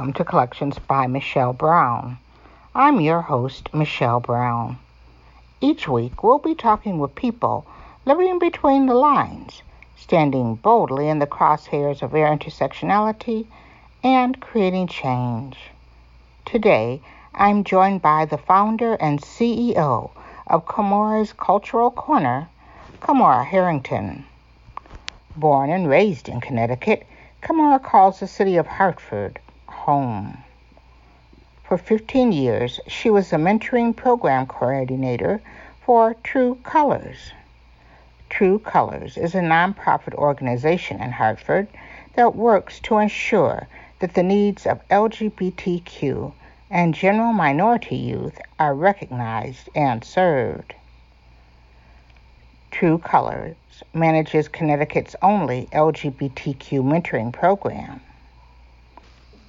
Welcome to Collections by Michelle Brown. I'm your host, Michelle Brown. Each week, we'll be talking with people living between the lines, standing boldly in the crosshairs of their intersectionality, and creating change. Today, I'm joined by the founder and CEO of Kamora's Cultural Corner, Kamora Herrington. Born and raised in Connecticut, Kamora calls the city of Hartford home. For 15 years, she was the mentoring program coordinator for True Colors. True Colors is a nonprofit organization in Hartford that works to ensure that the needs of LGBTQ and general minority youth are recognized and served. True Colors manages Connecticut's only LGBTQ mentoring program.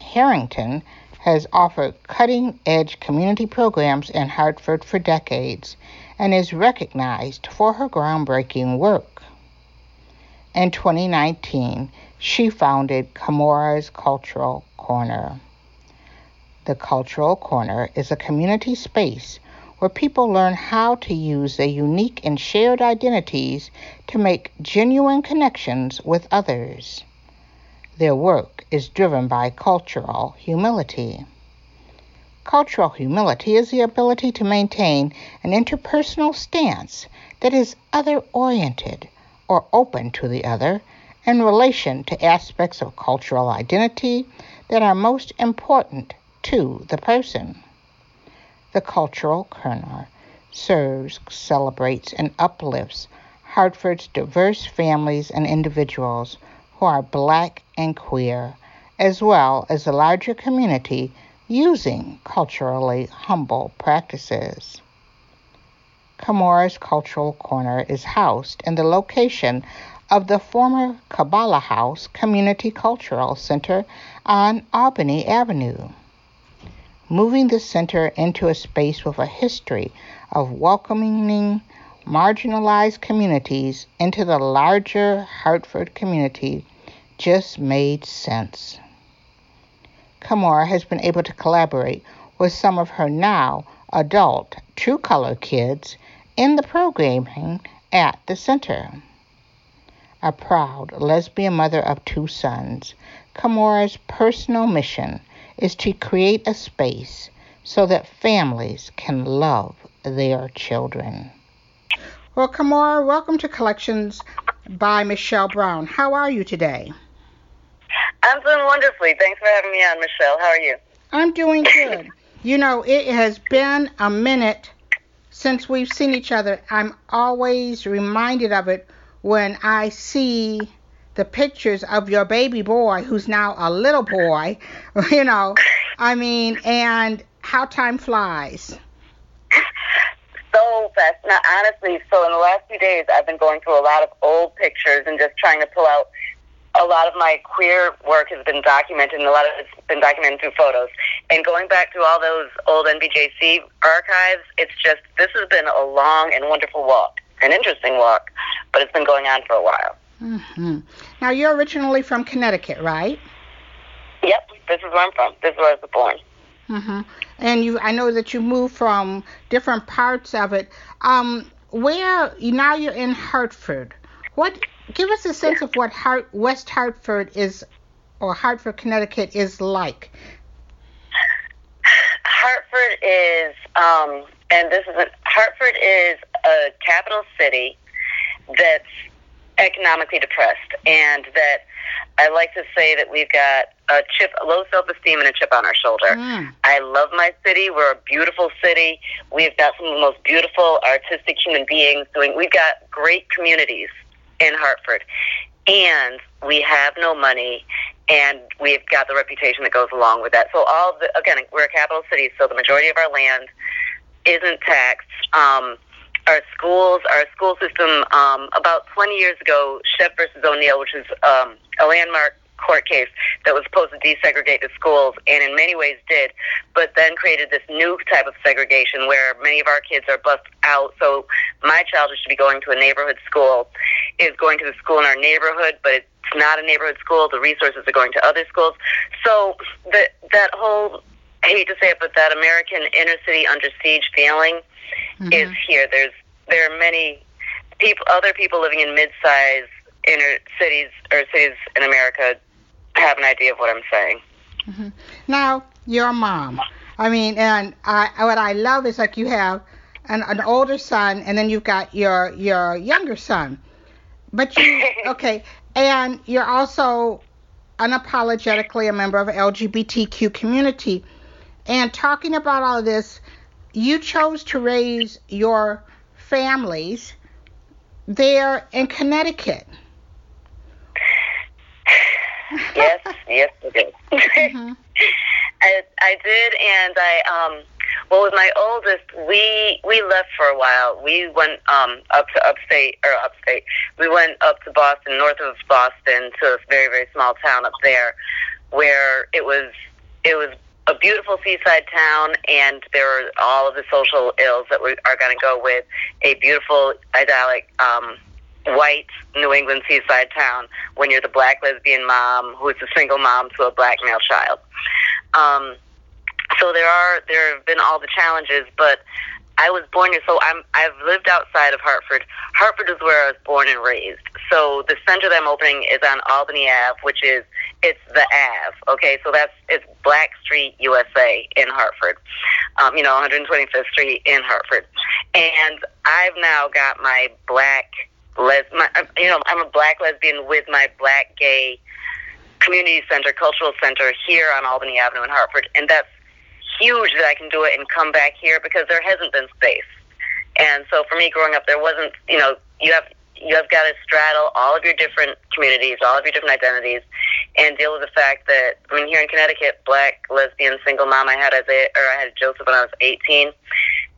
Herrington has offered cutting edge community programs in Hartford for decades and is recognized for her groundbreaking work. In 2019, she founded Kamora's Cultural Corner. The Cultural Corner is a community space where people learn how to use their unique and shared identities to make genuine connections with others. Their work is driven by cultural humility. Cultural humility is the ability to maintain an interpersonal stance that is other oriented or open to the other in relation to aspects of cultural identity that are most important to the person. The Cultural Corner serves, celebrates, and uplifts Hartford's diverse families and individuals who are black and queer, as well as the larger community using culturally humble practices. Kamora's Cultural Corner is housed in the location of the former Kabbalah House Community Cultural Center on Albany Avenue. Moving the center into a space with a history of welcoming marginalized communities into the larger Hartford community just made sense. Kamora has been able to collaborate with some of her now adult True Color kids in the programming at the center. A proud lesbian mother of two sons, Kamora's personal mission is to create a space so that families can love their children. Well, Kamora, welcome to Collections by Michelle Brown. How are you today? I'm doing wonderfully. Thanks for having me on, Michelle. How are you? I'm doing good. you know, it has been a minute since we've seen each other. I'm always reminded of it when I see the pictures of your baby boy, who's now a little boy. You know, I mean, and how time flies. So fast. Now, honestly, so in the last few days, I've been going through a lot of old pictures and just trying to pull out a lot of my queer work has been documented, and a lot of it's been documented through photos. And going back to all those old NBJC archives, it's just this has been a long and wonderful walk, an interesting walk, but it's been going on for a while. Mm-hmm. Now you're originally from Connecticut, right? Yep, this is where I'm from. This is where I was born. Mm-hmm. And you, I know that you moved from different parts of it. Um, where now you're in Hartford. What give us a sense of what Hart, West Hartford is, or Hartford, Connecticut is like. Hartford is, um, and this is a, Hartford is a capital city that's economically depressed, and that I like to say that we've got a chip, low self-esteem, and a chip on our shoulder. Mm. I love my city. We're a beautiful city. We've got some of the most beautiful artistic human beings doing. We've got great communities in Hartford, and we have no money, and we've got the reputation that goes along with that. So all the again, we're a capital city, so the majority of our land isn't taxed. Um, our schools, our school system, um, about 20 years ago, Sheff versus O'Neill, which is um, a landmark court case that was supposed to desegregate the schools, and in many ways did, but then created this new type of segregation where many of our kids are bused out. So my child, who should be going to a neighborhood school, is going to the school in our neighborhood, but it's not a neighborhood school. The resources are going to other schools. So the, that whole, I hate to say it, but that American inner city under siege feeling mm-hmm. is here. There's there are many people, other people living in mid-sized inner cities or cities in America have an idea of what I'm saying. Mm-hmm. Now, your mom. I mean, and I, what I love is like you have an, an older son, and then you've got your your younger son. But you okay, and you're also unapologetically a member of the LGBTQ community. And talking about all of this, you chose to raise your families there in Connecticut. yes, yes, I did. mm-hmm. I, I did, and I um. Well, with my oldest, we we left for a while. We went um up to upstate or upstate. We went up to Boston, north of Boston, to a very very small town up there, where it was it was a beautiful seaside town, and there are all of the social ills that we are going to go with a beautiful, idyllic, um, white New England seaside town when you're the black lesbian mom who is a single mom to a black male child. Um, so there are there have been all the challenges, but I was born here, so I'm I've lived outside of Hartford. Hartford is where I was born and raised. So the center that I'm opening is on Albany Ave, which is it's the Ave. Okay, so that's it's Black Street, USA, in Hartford. Um, you know, 125th Street in Hartford, and I've now got my black les. My, you know, I'm a black lesbian with my black gay community center, cultural center here on Albany Avenue in Hartford, and that's huge that I can do it and come back here because there hasn't been space. And so for me growing up, there wasn't, you know, you have you have got to straddle all of your different communities, all of your different identities, and deal with the fact that I mean, here in Connecticut, black, lesbian, single mom, I had Isaiah, or I had Joseph when I was 18.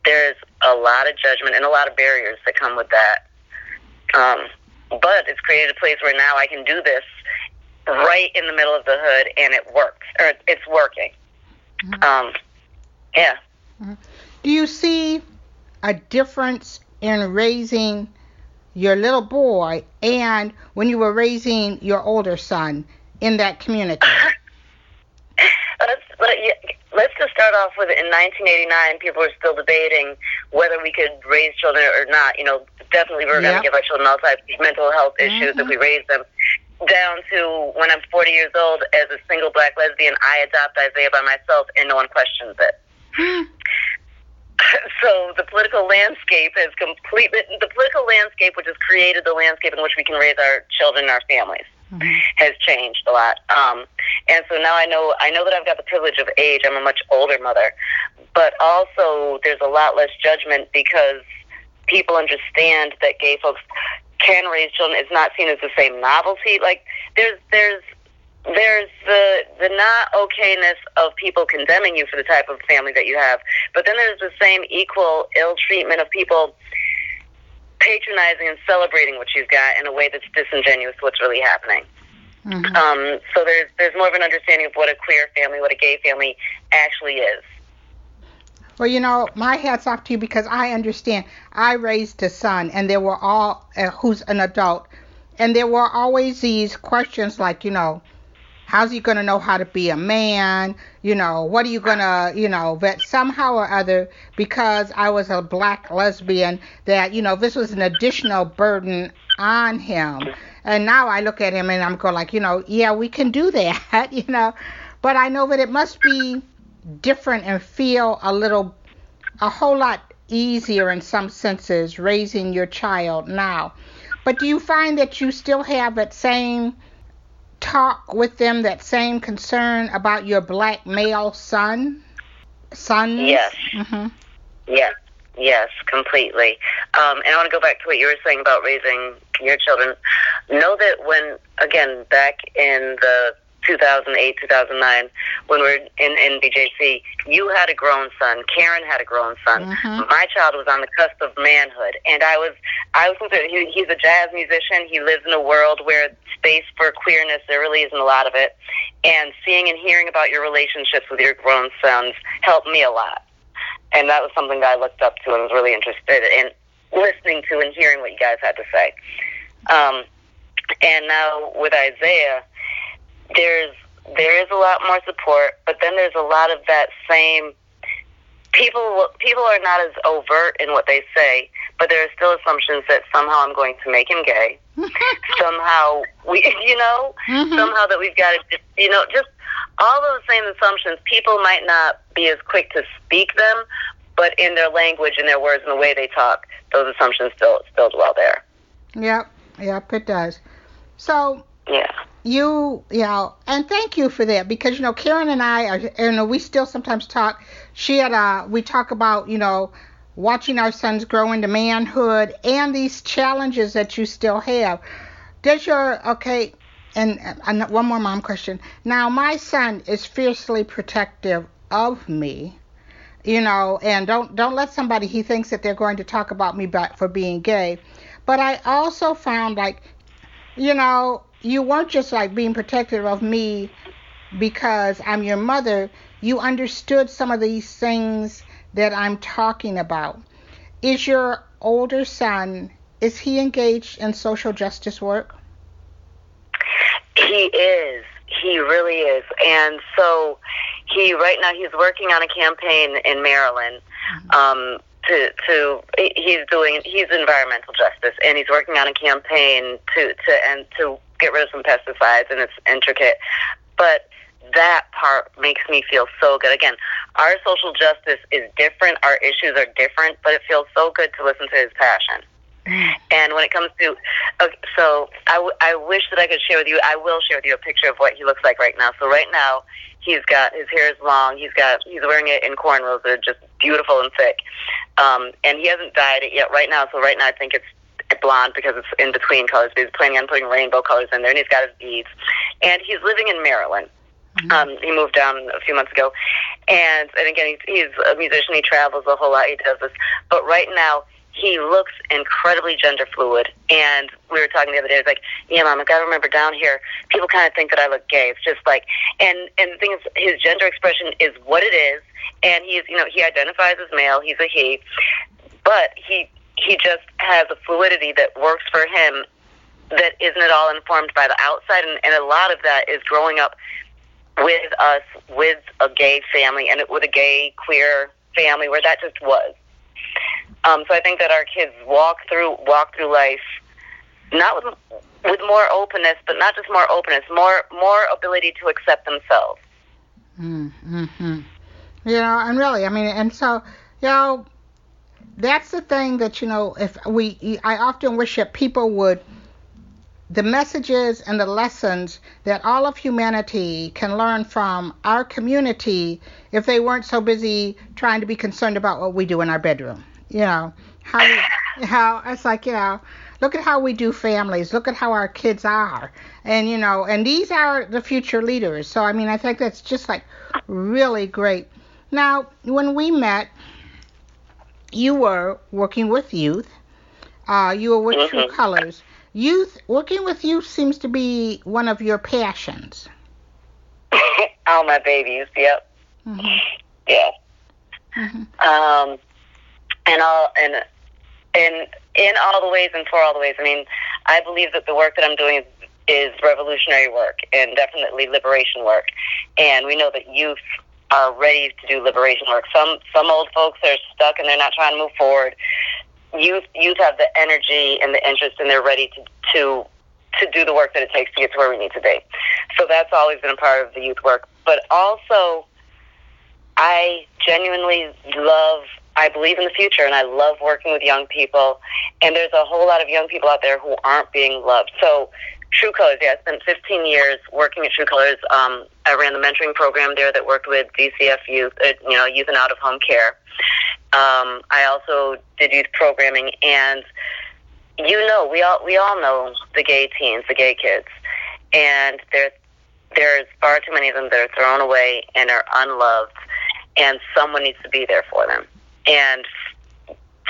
There's a lot of judgment and a lot of barriers that come with that. Um, but it's created a place where now I can do this right in the middle of the hood, and it works, or it's working. Mm-hmm. Um, yeah. Mm-hmm. Do you see a difference in raising your little boy and when you were raising your older son in that community? let's, let, let's just start off with in 1989, people were still debating whether we could raise children or not. You know, definitely we are yep. going to give our children all types of mental health issues mm-hmm. if we raise them. Down to when I'm 40 years old, as a single black lesbian, I adopt Isaiah by myself, and no one questions it. so the political landscape has completely the political landscape, which has created the landscape in which we can raise our children and our families, mm-hmm. has changed a lot. Um, and so now I know I know that I've got the privilege of age. I'm a much older mother, but also there's a lot less judgment because people understand that gay folks can raise children. It's not seen as the same novelty. Like there's there's there's the the not okayness of people condemning you for the type of family that you have, but then there's the same equal ill treatment of people patronizing and celebrating what you've got in a way that's disingenuous to what's really happening. Mm-hmm. Um, so there's there's more of an understanding of what a queer family, what a gay family actually is. Well, you know, my hat's off to you because I understand. I raised a son, and there were all uh, who's an adult, and there were always these questions like, you know, How's he going to know how to be a man? You know, what are you going to, you know, but somehow or other, because I was a black lesbian, that, you know, this was an additional burden on him. And now I look at him and I'm going like, you know, yeah, we can do that, you know. But I know that it must be different and feel a little, a whole lot easier in some senses raising your child now. But do you find that you still have that same talk with them that same concern about your black male son? Sons? Yes. Mm-hmm. Yes. Yes, completely. Um, and I want to go back to what you were saying about raising your children. Know that when, again, back in the 2008, 2009, when we were in, in BJC, you had a grown son. Karen had a grown son. Mm-hmm. My child was on the cusp of manhood, and I was, I was considered. He, he's a jazz musician. He lives in a world where space for queerness there really isn't a lot of it. And seeing and hearing about your relationships with your grown sons helped me a lot, and that was something that I looked up to and was really interested in listening to and hearing what you guys had to say. Um, and now with Isaiah there's there is a lot more support, but then there's a lot of that same people. People are not as overt in what they say, but there are still assumptions that somehow I'm going to make him gay. somehow we, you know, Mhm. somehow that we've got to, you know, just all those same assumptions. People might not be as quick to speak them, but in their language and their words and the way they talk, those assumptions still still dwell there. Yep, yep, it does. So Yeah. you, you know, and thank you for that because you know Karen and I are, you know, we still sometimes talk. She had uh, we talk about you know watching our sons grow into manhood and these challenges that you still have. Does your okay? And, and one more mom question. Now my son is fiercely protective of me you know, and don't don't let somebody he thinks that they're going to talk about me back for being gay. But I also found like, you know, you weren't just like being protective of me because I'm your mother. You understood some of these things that I'm talking about. Is your older son is he engaged in social justice work? He is. He really is. And so he right now he's working on a campaign in Maryland. Um, to to he's doing he's environmental justice and he's working on a campaign to to and to get rid of some pesticides and it's intricate. But that part makes me feel so good. Again, our social justice is different, our issues are different, but it feels so good to listen to his passion. And when it comes to, okay, so I, w- I wish that I could share with you. I will share with you a picture of what he looks like right now. So right now, he's got his hair is long. He's got he's wearing it in cornrows that are just beautiful and thick. Um, and he hasn't dyed it yet right now. So right now, I think it's blonde because it's in between colors. But he's planning on putting rainbow colors in there, and he's got his beads. And he's living in Maryland. Um, he moved down a few months ago, and and again, he's, he's a musician. He travels a whole lot. He does this, but right now he looks incredibly gender fluid. And we were talking the other day. I was like, "Yeah, mom, I got to remember down here, people kind of think that I look gay. It's just like, and and the thing is, his gender expression is what it is, and he's you know he identifies as male. He's a he, but he he just has a fluidity that works for him that isn't at all informed by the outside, and, and a lot of that is growing up with us, with a gay family, and with a gay queer family where that just was. Um, so I think that our kids walk through walk through life not with with more openness, but not just more openness, more more ability to accept themselves. Mm-hmm. Know, and really, I mean, and so, you know, that's the thing that, you know, if we, I often wish that people would, the messages and the lessons that all of humanity can learn from our community if they weren't so busy trying to be concerned about what we do in our bedroom. You know, how, we, how, it's like, you know, look at how we do families, look at how our kids are. And, you know, and these are the future leaders. So, I mean, I think that's just like really great. Now, when we met, you were working with youth. Uh, you were with True Mhm. Colors. Youth, working with youth seems to be one of your passions. All my babies, yep, Mhm. yeah. Mhm. Um, and all and in in all the ways and for all the ways. I mean, I believe that the work that I'm doing is, is revolutionary work and definitely liberation work. And we know that youth are ready to do liberation work. Some some old folks are stuck and they're not trying to move forward. Youth youth have the energy and the interest and they're ready to to to do the work that it takes to get to where we need to be. So that's always been a part of the youth work. But also I genuinely love I believe in the future and I love working with young people and there's a whole lot of young people out there who aren't being loved. So True Colors, yeah, I spent 15 years working at True Colors. Um, I ran the mentoring program there that worked with DCF youth, uh, you know, youth and out of home care. Um, I also did youth programming, and you know, we all we all know the gay teens, the gay kids, and there's there's far too many of them that are thrown away and are unloved, and someone needs to be there for them, and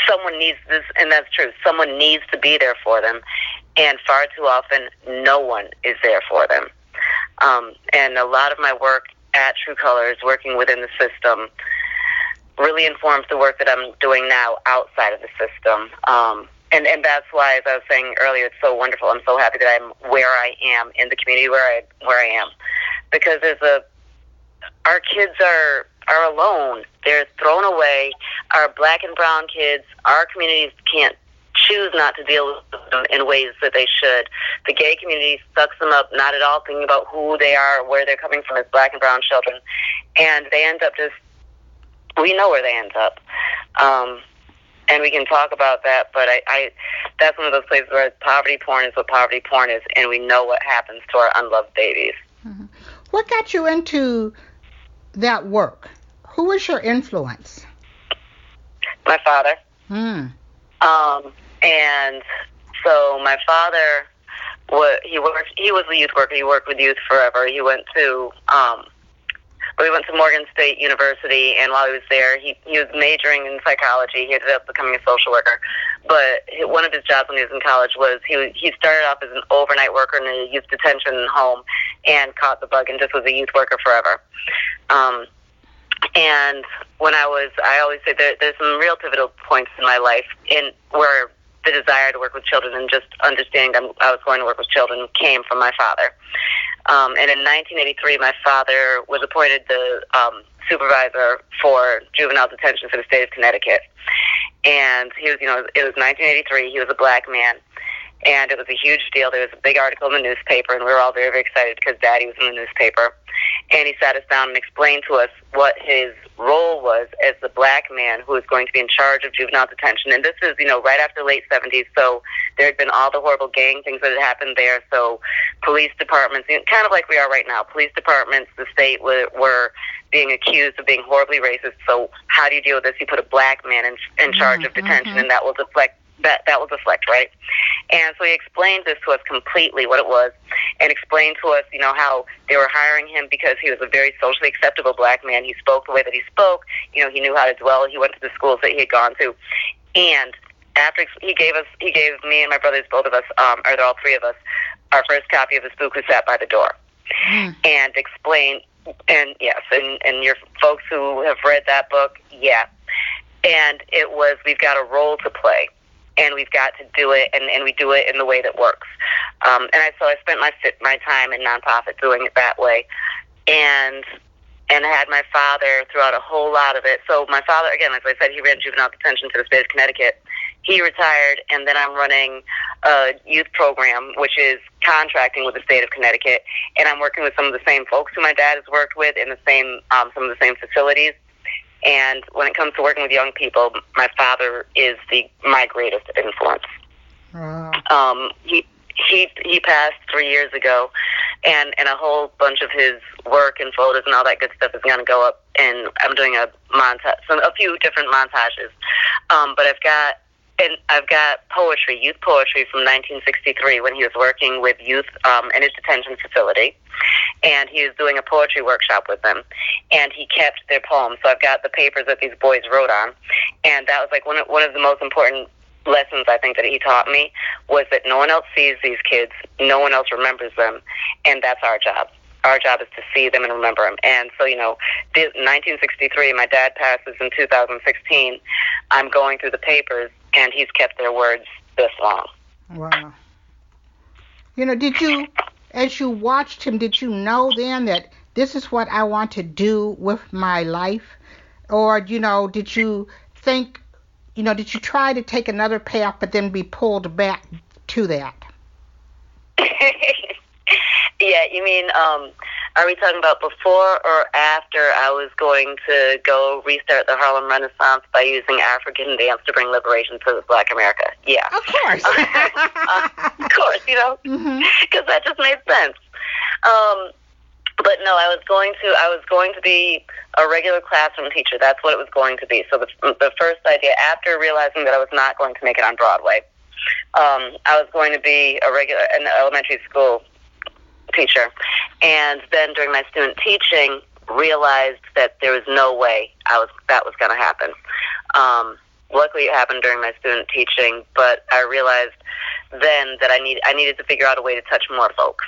someone needs this, and that's true. Someone needs to be there for them, and far too often, no one is there for them. Um, and a lot of my work at True Colors, working within the system, really informs the work that I'm doing now outside of the system. Um, and and that's why, as I was saying earlier, it's so wonderful. I'm so happy that I'm where I am in the community where I where I am, because there's a our kids are are alone. They're thrown away. Our black and brown kids, our communities can't choose not to deal with them in ways that they should. The gay community sucks them up, not at all thinking about who they are, where they're coming from as black and brown children, and they end up just. We know where they end up. Um, and we can talk about that, but I, I that's one of those places where poverty porn is what poverty porn is, and we know what happens to our unloved babies. Mm-hmm. What got you into that work? Who was your influence? My father. Hmm. Um, and so my father, what he worked, he was a youth worker. He worked with youth forever. He went to, um, we went to Morgan State University, and while he was there, he he was majoring in psychology. He ended up becoming a social worker. But one of his jobs when he was in college was he he started off as an overnight worker in a youth detention home, and caught the bug and just was a youth worker forever. Um, and when I was, I always say there, there's some real pivotal points in my life in where the desire to work with children and just understanding I'm, I was going to work with children came from my father. Um, and in 1983, my father was appointed the um, supervisor for juvenile detention for the state of Connecticut. And he was, you know, it was 1983. He was a black man and it was a huge deal. There was a big article in the newspaper, and we were all very, very excited because Daddy was in the newspaper. And he sat us down and explained to us what his role was as the black man who was going to be in charge of juvenile detention. And this is, you know, right after the late 70s, so there had been all the horrible gang things that had happened there. So police departments, kind of like we are right now, police departments, the state were, were being accused of being horribly racist. So how do you deal with this? You put a black man in, in charge mm-hmm. of detention, mm-hmm. and that will deflect that that will deflect, right? And so he explained this to us completely what it was, and explained to us, you know, how they were hiring him because he was a very socially acceptable black man. He spoke the way that he spoke. You know, he knew how to dwell. He went to the schools that he had gone to, and after he gave us, he gave me and my brothers, both of us, um, or all three of us, our first copy of his book, Who Sat by the Door, mm. and explained, and yes, and and your folks who have read that book, yeah, and it was we've got a role to play and we've got to do it, and, and we do it in the way that works. Um, and I, so I spent my my time in nonprofit doing it that way, and and I had my father throughout a whole lot of it. So my father, again, as I said, he ran juvenile detention for the state of Connecticut. He retired, and then I'm running a youth program, which is contracting with the state of Connecticut, and I'm working with some of the same folks who my dad has worked with in the same um, some of the same facilities. And when it comes to working with young people, my father is the my greatest influence. Wow. Um, he he he passed three years ago, and and a whole bunch of his work and photos and all that good stuff is going to go up. And I'm doing a montage, some a few different montages. Um, but I've got and I've got poetry, youth poetry from 1963 when he was working with youth um, in his detention facility. And he was doing a poetry workshop with them. And he kept their poems. So I've got the papers that these boys wrote on. And that was like one of, one of the most important lessons I think that he taught me was that no one else sees these kids, no one else remembers them, and that's our job our job is to see them and remember them. And so, you know, 1963, my dad passes in 2016. I'm going through the papers, and he's kept their words this long. Wow. You know, did you, as you watched him, did you know then that this is what I want to do with my life? Or, you know, did you think, you know, did you try to take another path but then be pulled back to that? Yeah, you mean, um, are we talking about before or after I was going to go restart the Harlem Renaissance by using African dance to bring liberation to Black America. Yeah. Of course. uh, of course, you know, because mm-hmm. that just made sense. Um, but no, I was going to I was going to be a regular classroom teacher. That's what it was going to be. So the the first idea after realizing that I was not going to make it on Broadway, um, I was going to be a regular an elementary school teacher, and then during my student teaching, realized that there was no way I was that was going to happen. Um, luckily, it happened during my student teaching, but I realized then that I need I needed to figure out a way to touch more folks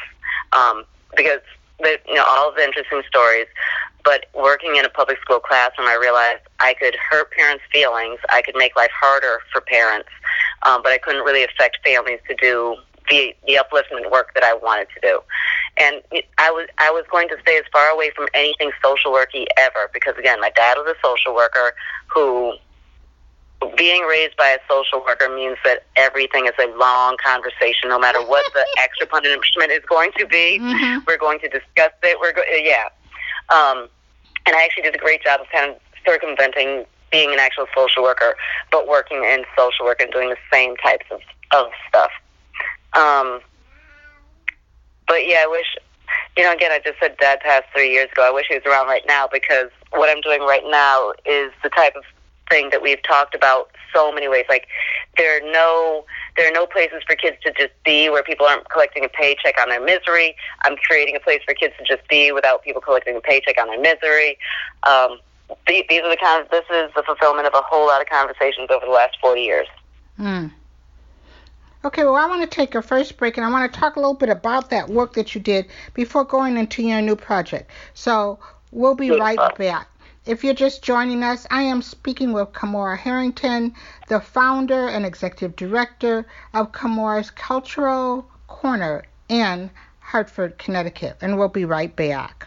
um, because the, you know all of the interesting stories. But working in a public school classroom, I realized I could hurt parents' feelings. I could make life harder for parents, um, but I couldn't really affect families to do the the upliftment work that I wanted to do. And I was I was going to stay as far away from anything social worky ever because again, my dad was a social worker who being raised by a social worker means that everything is a long conversation. No matter what the extra punishment is going to be, mm-hmm. we're going to discuss it. We're go- yeah. Um, and I actually did a great job of kind of circumventing being an actual social worker, but working in social work and doing the same types of, of stuff. Um, but yeah, I wish, you know, again, I just said dad passed three years ago. I wish he was around right now because what I'm doing right now is the type of thing that we've talked about so many ways. Like there are no there are no places for kids to just be where people aren't collecting a paycheck on their misery. I'm creating a place for kids to just be without people collecting a paycheck on their misery. Um, these are the kind of this is the fulfillment of a whole lot of conversations over the last 40 years. Hmm. Okay, well, I want to take a first break and I want to talk a little bit about that work that you did before going into your new project. So we'll be right back. If you're just joining us, I am speaking with Kamora Herrington, the founder and executive director of Kamora's Cultural Corner in Hartford, Connecticut, and we'll be right back.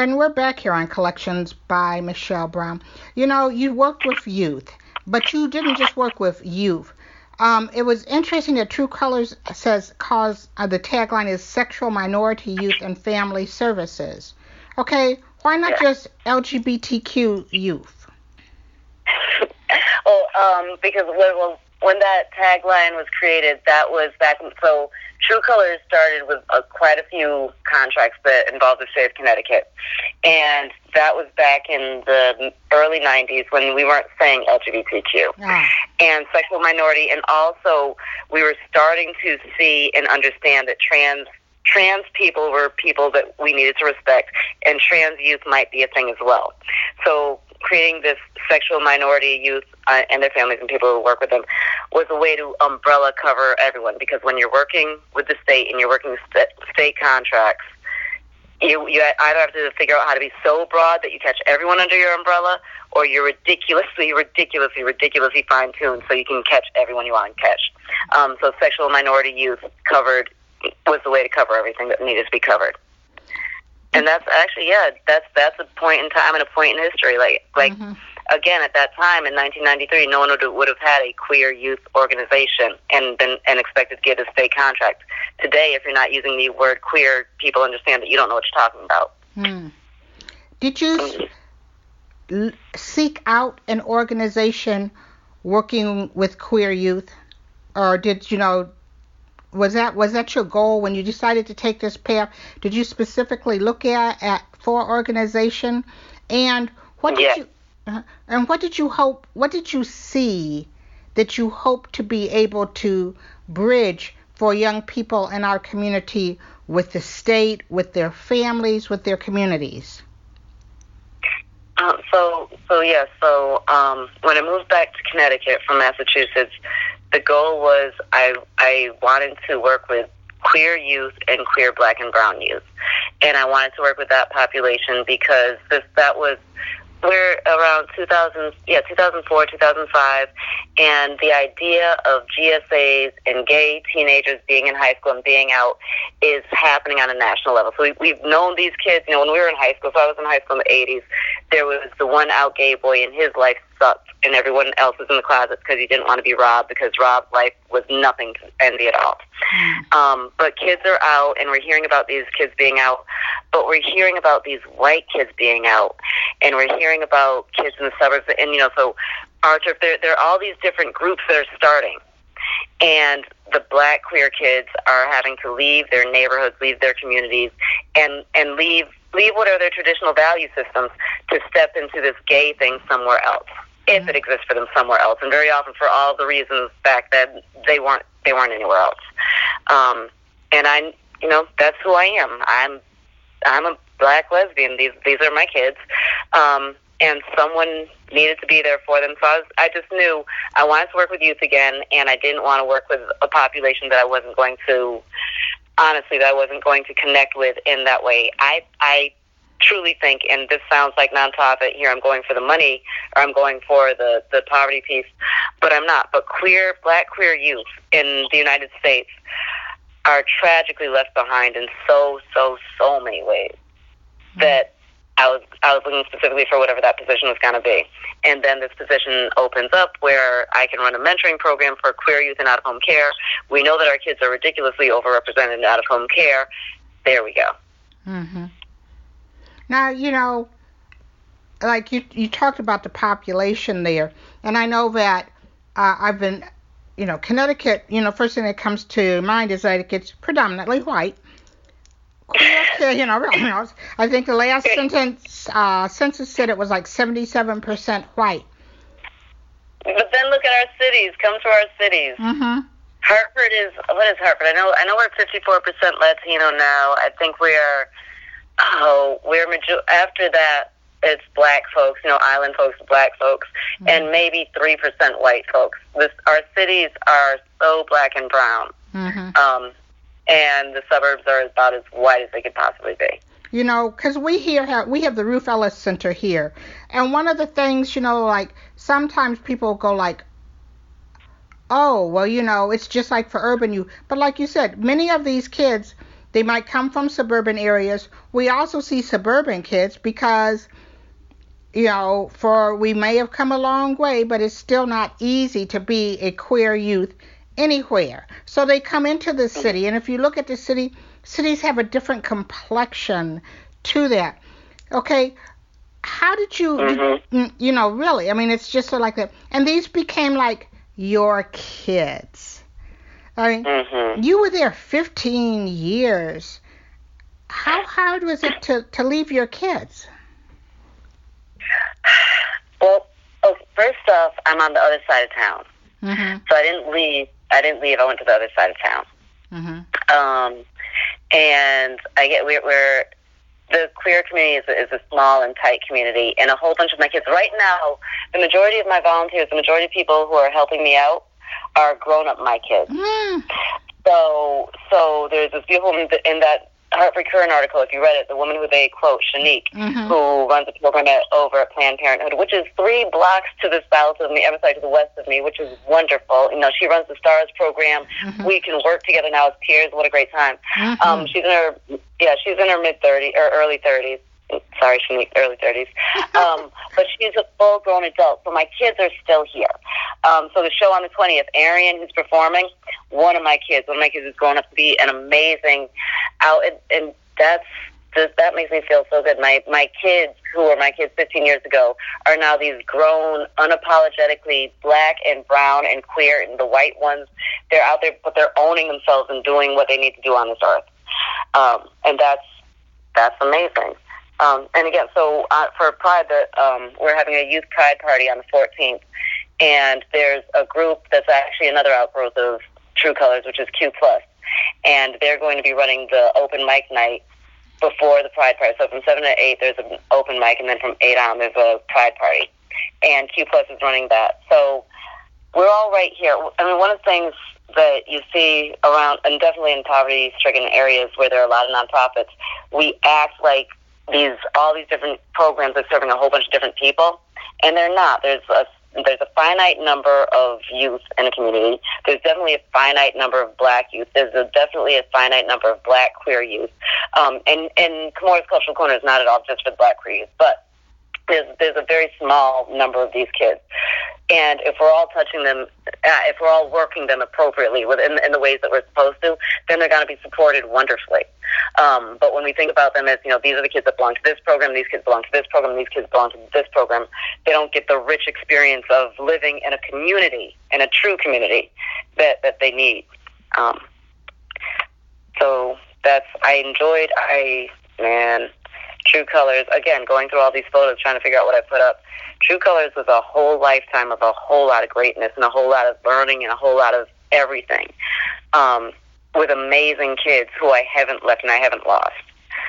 And we're back here on Collections by Michelle Brown. You know, you worked with youth, but you didn't just work with youth. Um, it was interesting that True Colors says cause uh, the tagline is sexual minority youth and family services. Okay, why not just LGBTQ youth? well, um, because when, when that tagline was created, that was back so True Colors started with uh, quite a few contracts that involved the state of Connecticut. And that was back in the early 90s when we weren't saying LGBTQ ah. and sexual minority. And also, we were starting to see and understand that trans trans people were people that we needed to respect, and trans youth might be a thing as well. So creating this sexual minority youth uh, and their families and people who work with them was a way to umbrella cover everyone. Because when you're working with the state and you're working st- state contracts you you either have to figure out how to be so broad that you catch everyone under your umbrella or you're ridiculously ridiculously ridiculously fine tuned so you can catch everyone you want to catch. Um, so sexual minority youth covered was the way to cover everything that needed to be covered and that's actually yeah that's that's a point in time and a point in history like like mm-hmm. again at that time in 1993 no one would, would have had a queer youth organization and been and expected to get a state contract today if you're not using the word queer people understand that you don't know what you're talking about hmm. did you mm. seek out an organization working with queer youth or did you know was that was that your goal when you decided to take this path? Did you specifically look at at for organization, and what did Yeah. you uh, and what did you hope? What did you see that you hope to be able to bridge for young people in our community with the state, with their families, with their communities? Um, so, so yeah. So, um, when I moved back to Connecticut from Massachusetts, the goal was I I wanted to work with queer youth and queer black and brown youth, and I wanted to work with that population because this that was we're around 2000 yeah 2004 2005 and the idea of GSAs and gay teenagers being in high school and being out is happening on a national level. So we, we've known these kids you know when we were in high school so I was in high school in the 80s there was the one out gay boy and his life sucked and everyone else was in the closet because he didn't want to be robbed because Rob's life was nothing to envy at all. Um, but kids are out, and we're hearing about these kids being out, but we're hearing about these white kids being out, and we're hearing about kids in the suburbs, and you know, so Archer, there there are all these different groups that are starting, and the black queer kids are having to leave their neighborhoods, leave their communities, and and leave leave what are their traditional value systems to step into this gay thing somewhere else if it exists for them somewhere else. And very often for all the reasons back then they weren't they weren't anywhere else. Um and i you know that's who i am. I'm i'm a black lesbian. These these are my kids. Um and someone needed to be there for them. So i was i just knew i wanted to work with youth again and i didn't want to work with a population that i wasn't going to honestly that i wasn't going to connect with in that way. I i truly think, and this sounds like nonprofit here, I'm going for the money or I'm going for the, the poverty piece, but I'm not. But queer, black queer youth in the United States are tragically left behind in so, so, so many ways that I was I was looking specifically for whatever that position was going to be. And then this position opens up where I can run a mentoring program for queer youth in out of home care. We know that our kids are ridiculously overrepresented in out of home care. There we go. Mm-hmm. Now, you know, like you, you talked about the population there, and I know that uh, I've been, you know, Connecticut, you know, first thing that comes to mind is that it's predominantly white. You know, I think the last sentence, uh, census said it was like 77% white. But then look at our cities. Come to our cities. Mm-hmm. Hartford is what is Hartford? I know I know we're fifty four percent Latino now. I think we are oh we're major after that it's black folks, you know, island folks, black folks, mm-hmm. and maybe three percent white folks. This our cities are so black and brown. Mm-hmm. Um and the suburbs are about as white as they could possibly be. You know, because we here have we have the Ruth Ellis Center here, and one of the things, you know, like sometimes people go like, oh, well, you know, it's just like for urban youth. But like you said, many of these kids, they might come from suburban areas. We also see suburban kids because, you know, for we may have come a long way, but it's still not easy to be a queer youth anywhere. So they come into the city, and if you look at the city, cities have a different complexion to that. Okay, how did you, mm-hmm. you know, really? I mean, it's just so like that. And these became like your kids. I mean, mm-hmm. you were there 15 years. How hard was it to, to leave your kids? Well, oh, first off, I'm on the other side of town, mm-hmm. so I didn't leave. I didn't leave. I went to the other side of town. Mm-hmm. Um, and I get we're, we're the queer community is a, is a small and tight community, and a whole bunch of my kids. Right now, the majority of my volunteers, the majority of people who are helping me out, are grown up my kids. Mm. So, so there's this beautiful woman in that Hartford Courant article, if you read it, the woman who they quote, Shanique, mm-hmm. who runs a program at, over at Planned Parenthood, which is three blocks to the south of me, I'm sorry, to the west of me, which is wonderful. You know, she runs the STARS program. Mm-hmm. We can work together now as peers. What a great time. Mm-hmm. Um, she's in her, yeah, she's in her mid 30s or early 30s. Sorry, Shanique, early 30s. Um, but she's a full grown adult, so my kids are still here. Um, so the show on the 20th, Arian, who's performing, one of my kids, one of my kids is growing up to be an amazing out, and, and that's just, that makes me feel so good. My my kids, who were my kids 15 years ago, are now these grown, unapologetically black and brown and queer, and the white ones. They're out there, but they're owning themselves and doing what they need to do on this earth, um, and that's that's amazing. Um, and again, so uh, for Pride, the, um, we're having a youth Pride party on the 14th, and there's a group that's actually another outgrowth of True Colors, which is Q Plus, and they're going to be running the open mic night before the Pride Party. So from seven to eight, there's an open mic, and then from eight on, there's a Pride Party, and Q Plus is running that. So we're all right here. I mean, one of the things that you see around, and definitely in poverty-stricken areas where there are a lot of nonprofits, we act like these all these different programs are serving a whole bunch of different people, and they're not. There's a there's a finite number of youth in a community. There's definitely a finite number of black youth. There's a, definitely a finite number of black queer youth. Um, and, and Kamora's Cultural Corner is not at all just for black queer youth, but there's, there's a very small number of these kids. And if we're all touching them, uh, if we're all working them appropriately within in the ways that we're supposed to, then they're going to be supported wonderfully. Um, but when we think about them as, you know, these are the kids that belong to this program, these kids belong to this program, these kids belong to this program, they don't get the rich experience of living in a community, in a true community that, that they need. Um, so that's, I enjoyed, I, man, True Colors, again, going through all these photos, trying to figure out what I put up. True Colors was a whole lifetime of a whole lot of greatness and a whole lot of learning and a whole lot of everything. Um, with amazing kids who I haven't left and I haven't lost.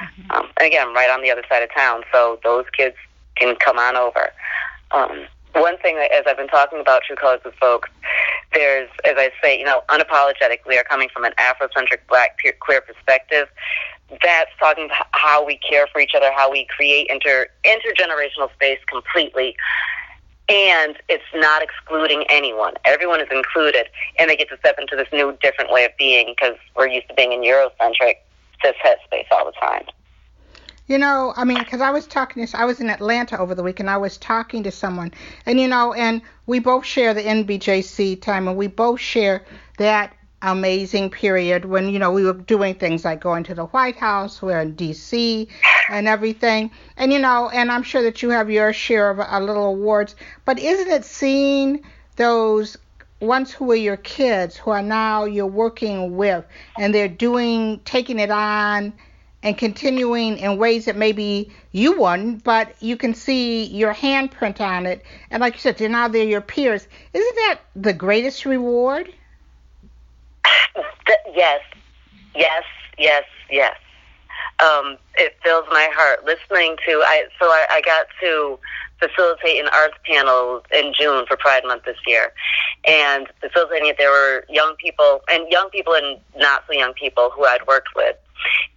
Mm-hmm. Um, and again, right on the other side of town, so those kids can come on over. Um, one thing, as I've been talking about True Colors with folks, there's, as I say, you know, unapologetic. We are coming from an Afrocentric Black queer perspective. That's talking about how we care for each other, how we create inter intergenerational space completely, and it's not excluding anyone. Everyone is included, and they get to step into this new, different way of being because we're used to being in Eurocentric cis het space all the time. You know, I mean, because I was talking to, I was in Atlanta over the week, and I was talking to someone, and you know, and we both share the NBJC time, and we both share that amazing period when you know we were doing things like going to the White House, we're in D.C. and everything, and you know, and I'm sure that you have your share of a little awards, but isn't it seeing those ones who were your kids who are now you're working with and they're doing taking it on and continuing in ways that maybe you wouldn't, but you can see your handprint on it. And like you said, they're now they're your peers. Isn't that the greatest reward? Yes, yes, yes, yes. Um, it fills my heart listening to. I so I, I got to facilitate an arts panel in June for Pride Month this year, and facilitating it, there were young people and young people and not so young people who I'd worked with,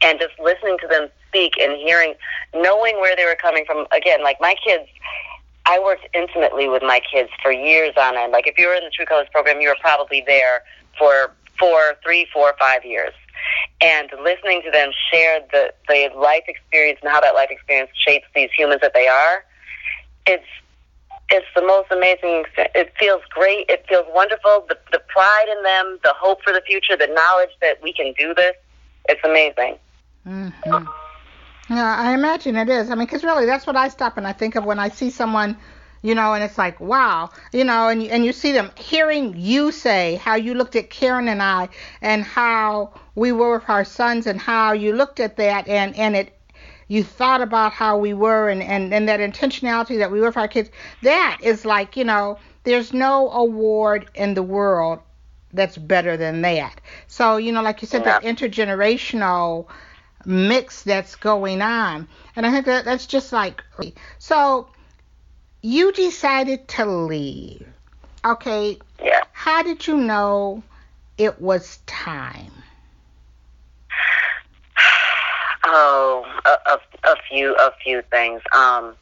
and just listening to them speak and hearing, knowing where they were coming from. Again, like my kids. I worked intimately with my kids for years on end. Like if you were in the True Colors program, you were probably there for for three, four, five years. And listening to them share the, the life experience and how that life experience shapes these humans that they are, it's it's the most amazing. It feels great. It feels wonderful. The, the pride in them, the hope for the future, the knowledge that we can do this. It's amazing. Mm-hmm. Yeah, I imagine it is. I mean, because really, that's what I stop and I think of when I see someone you know, and it's like, wow, you know, and and you see them hearing you say how you looked at Karen and I and how we were with our sons and how you looked at that and and it you thought about how we were and, and, and that intentionality that we were for our kids. That is like, you know, there's no award in the world that's better than that. So, you know, like you said, yeah. that intergenerational mix that's going on. And I think that that's just like so you decided to leave. Okay. Yeah. How did you know it was time? Oh, a, a, a few a few things. Um,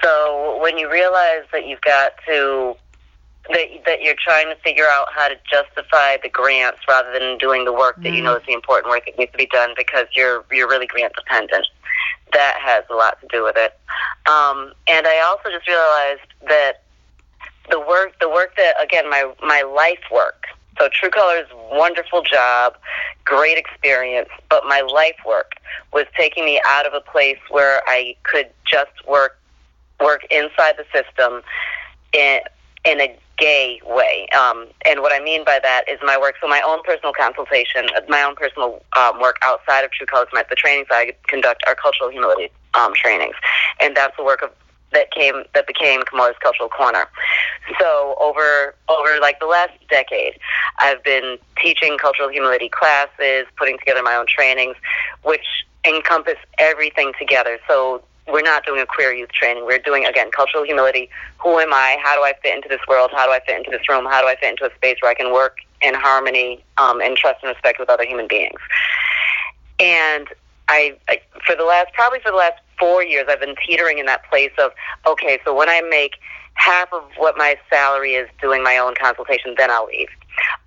so when you realize that you've got to that that you're trying to figure out how to justify the grants rather than doing the work that mm you know is the important work that needs to be done because you're you're really grant dependent that has a lot to do with it. Um, and I also just realized that the work, the work that again, my my life work So True Colors, wonderful job, great experience, but my life work was taking me out of a place where I could just work work inside the system in in a gay way. Um, and what I mean by that is my work. So my own personal consultation, my own personal um, work outside of True Colors, my, the trainings I conduct are cultural humility um, trainings, and that's the work of that came that became Kamora's Cultural Corner. So over over like the last decade, I've been teaching cultural humility classes, putting together my own trainings, which encompass everything together. So we're not doing a queer youth training. We're doing again cultural humility. Who am I? How do I fit into this world? How do I fit into this room? How do I fit into a space where I can work in harmony um, and trust and respect with other human beings? And I, I, for the last probably for the last four years, I've been teetering in that place of okay, so when I make half of what my salary is doing my own consultation, then I'll leave.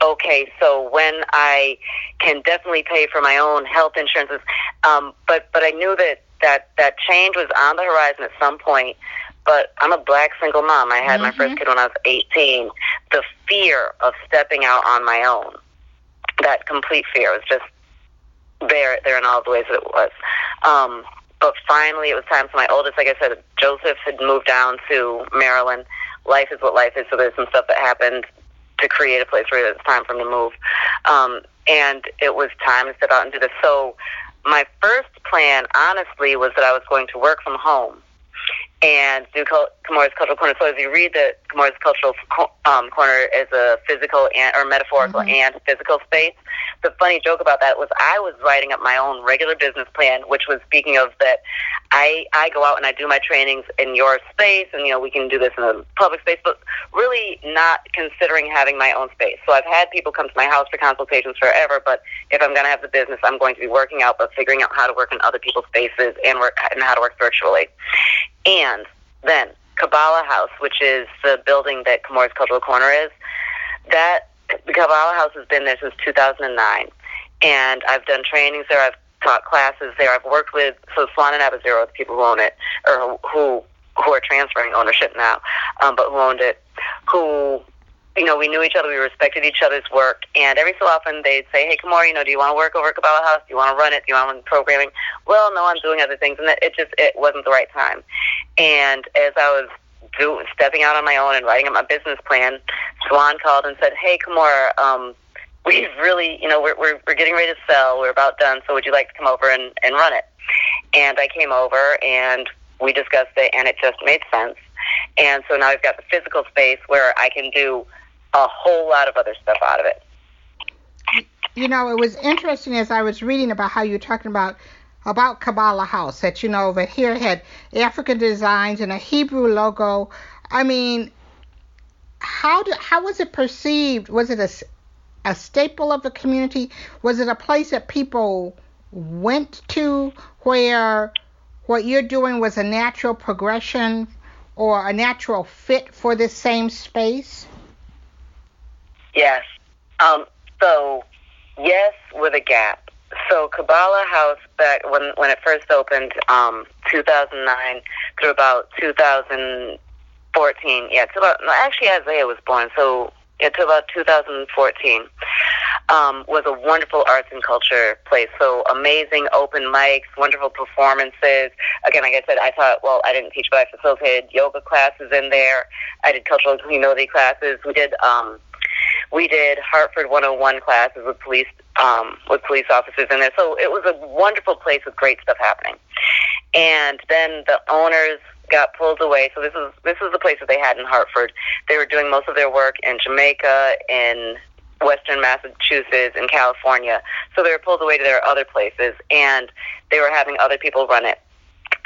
Okay, so when I can definitely pay for my own health insurances, um, but but I knew that that that change was on the horizon at some point. But I'm a black single mom. I had mm-hmm. my first mm-hmm. kid when I was 18. The fear of stepping out on my own, that complete fear, was just there there in all the ways that it was. Um, but finally, it was time for my oldest. Like I said, Joseph had moved down to Maryland. Life is what life is. So there's some stuff that happened to create a place where it's time for him to move. Um, and it was time to step out and do this. So my first plan, honestly, was that I was going to work from home and do Kamora's Cultural Corner. So as you read the Kamora's Cultural um, Corner as a physical and or metaphorical mm-hmm. and physical space, the funny joke about that was I was writing up my own regular business plan, which was speaking of that I I go out and I do my trainings in your space, and you know we can do this in a public space, but really not considering having my own space. So I've had people come to my house for consultations forever, but if I'm going to have the business, I'm going to be working out, but figuring out how to work in other people's spaces and work and how to work virtually. And then Kabbalah House, which is the building that Kamora's Cultural Corner is, that the Kabbalah House has been there since 2009, and I've done trainings there. I've taught classes there. I've worked with so Swan and Abazero, the people who own it, or who who are transferring ownership now, um, but who owned it, who you know, we knew each other, we respected each other's work, and every so often they'd say, "Hey, Kamora, you know, do you want to work over at Kabbalah House? Do you want to run it? Do you want to run programming?" Well, no, I'm doing other things, and it just it wasn't the right time. And as I was do, stepping out on my own and writing up my business plan, Swan called and said, "Hey, Kamora, um, we've really, you know, we're, we're we're getting ready to sell. We're about done. So would you like to come over and and run it?" And I came over and we discussed it, and it just made sense. And so now I've got the physical space where I can do a whole lot of other stuff out of it. You know, it was interesting as I was reading about how you're talking about about Kabbalah House that you know over here had African designs and a Hebrew logo. I mean, how did how was it perceived? Was it a a staple of the community? Was it a place that people went to where what you're doing was a natural progression or a natural fit for this same space? Yes. Um, so, yes, with a gap. So Kabbalah House back when when it first opened, um, 2009 through about 2014. Yeah, to about actually Isaiah was born, so yeah, to about 2014. Um, was a wonderful arts and culture place. So amazing open mics, wonderful performances. Again, like I said, I taught, well, I didn't teach, but I facilitated yoga classes in there. I did cultural humility classes. We did, um, we did Hartford 101 classes with police um, with police officers in there. So it was a wonderful place with great stuff happening. And then the owners got pulled away. So this is this is the place that they had in Hartford. They were doing most of their work in Jamaica, in Western Massachusetts, in California. So they were pulled away to their other places, and they were having other people run it.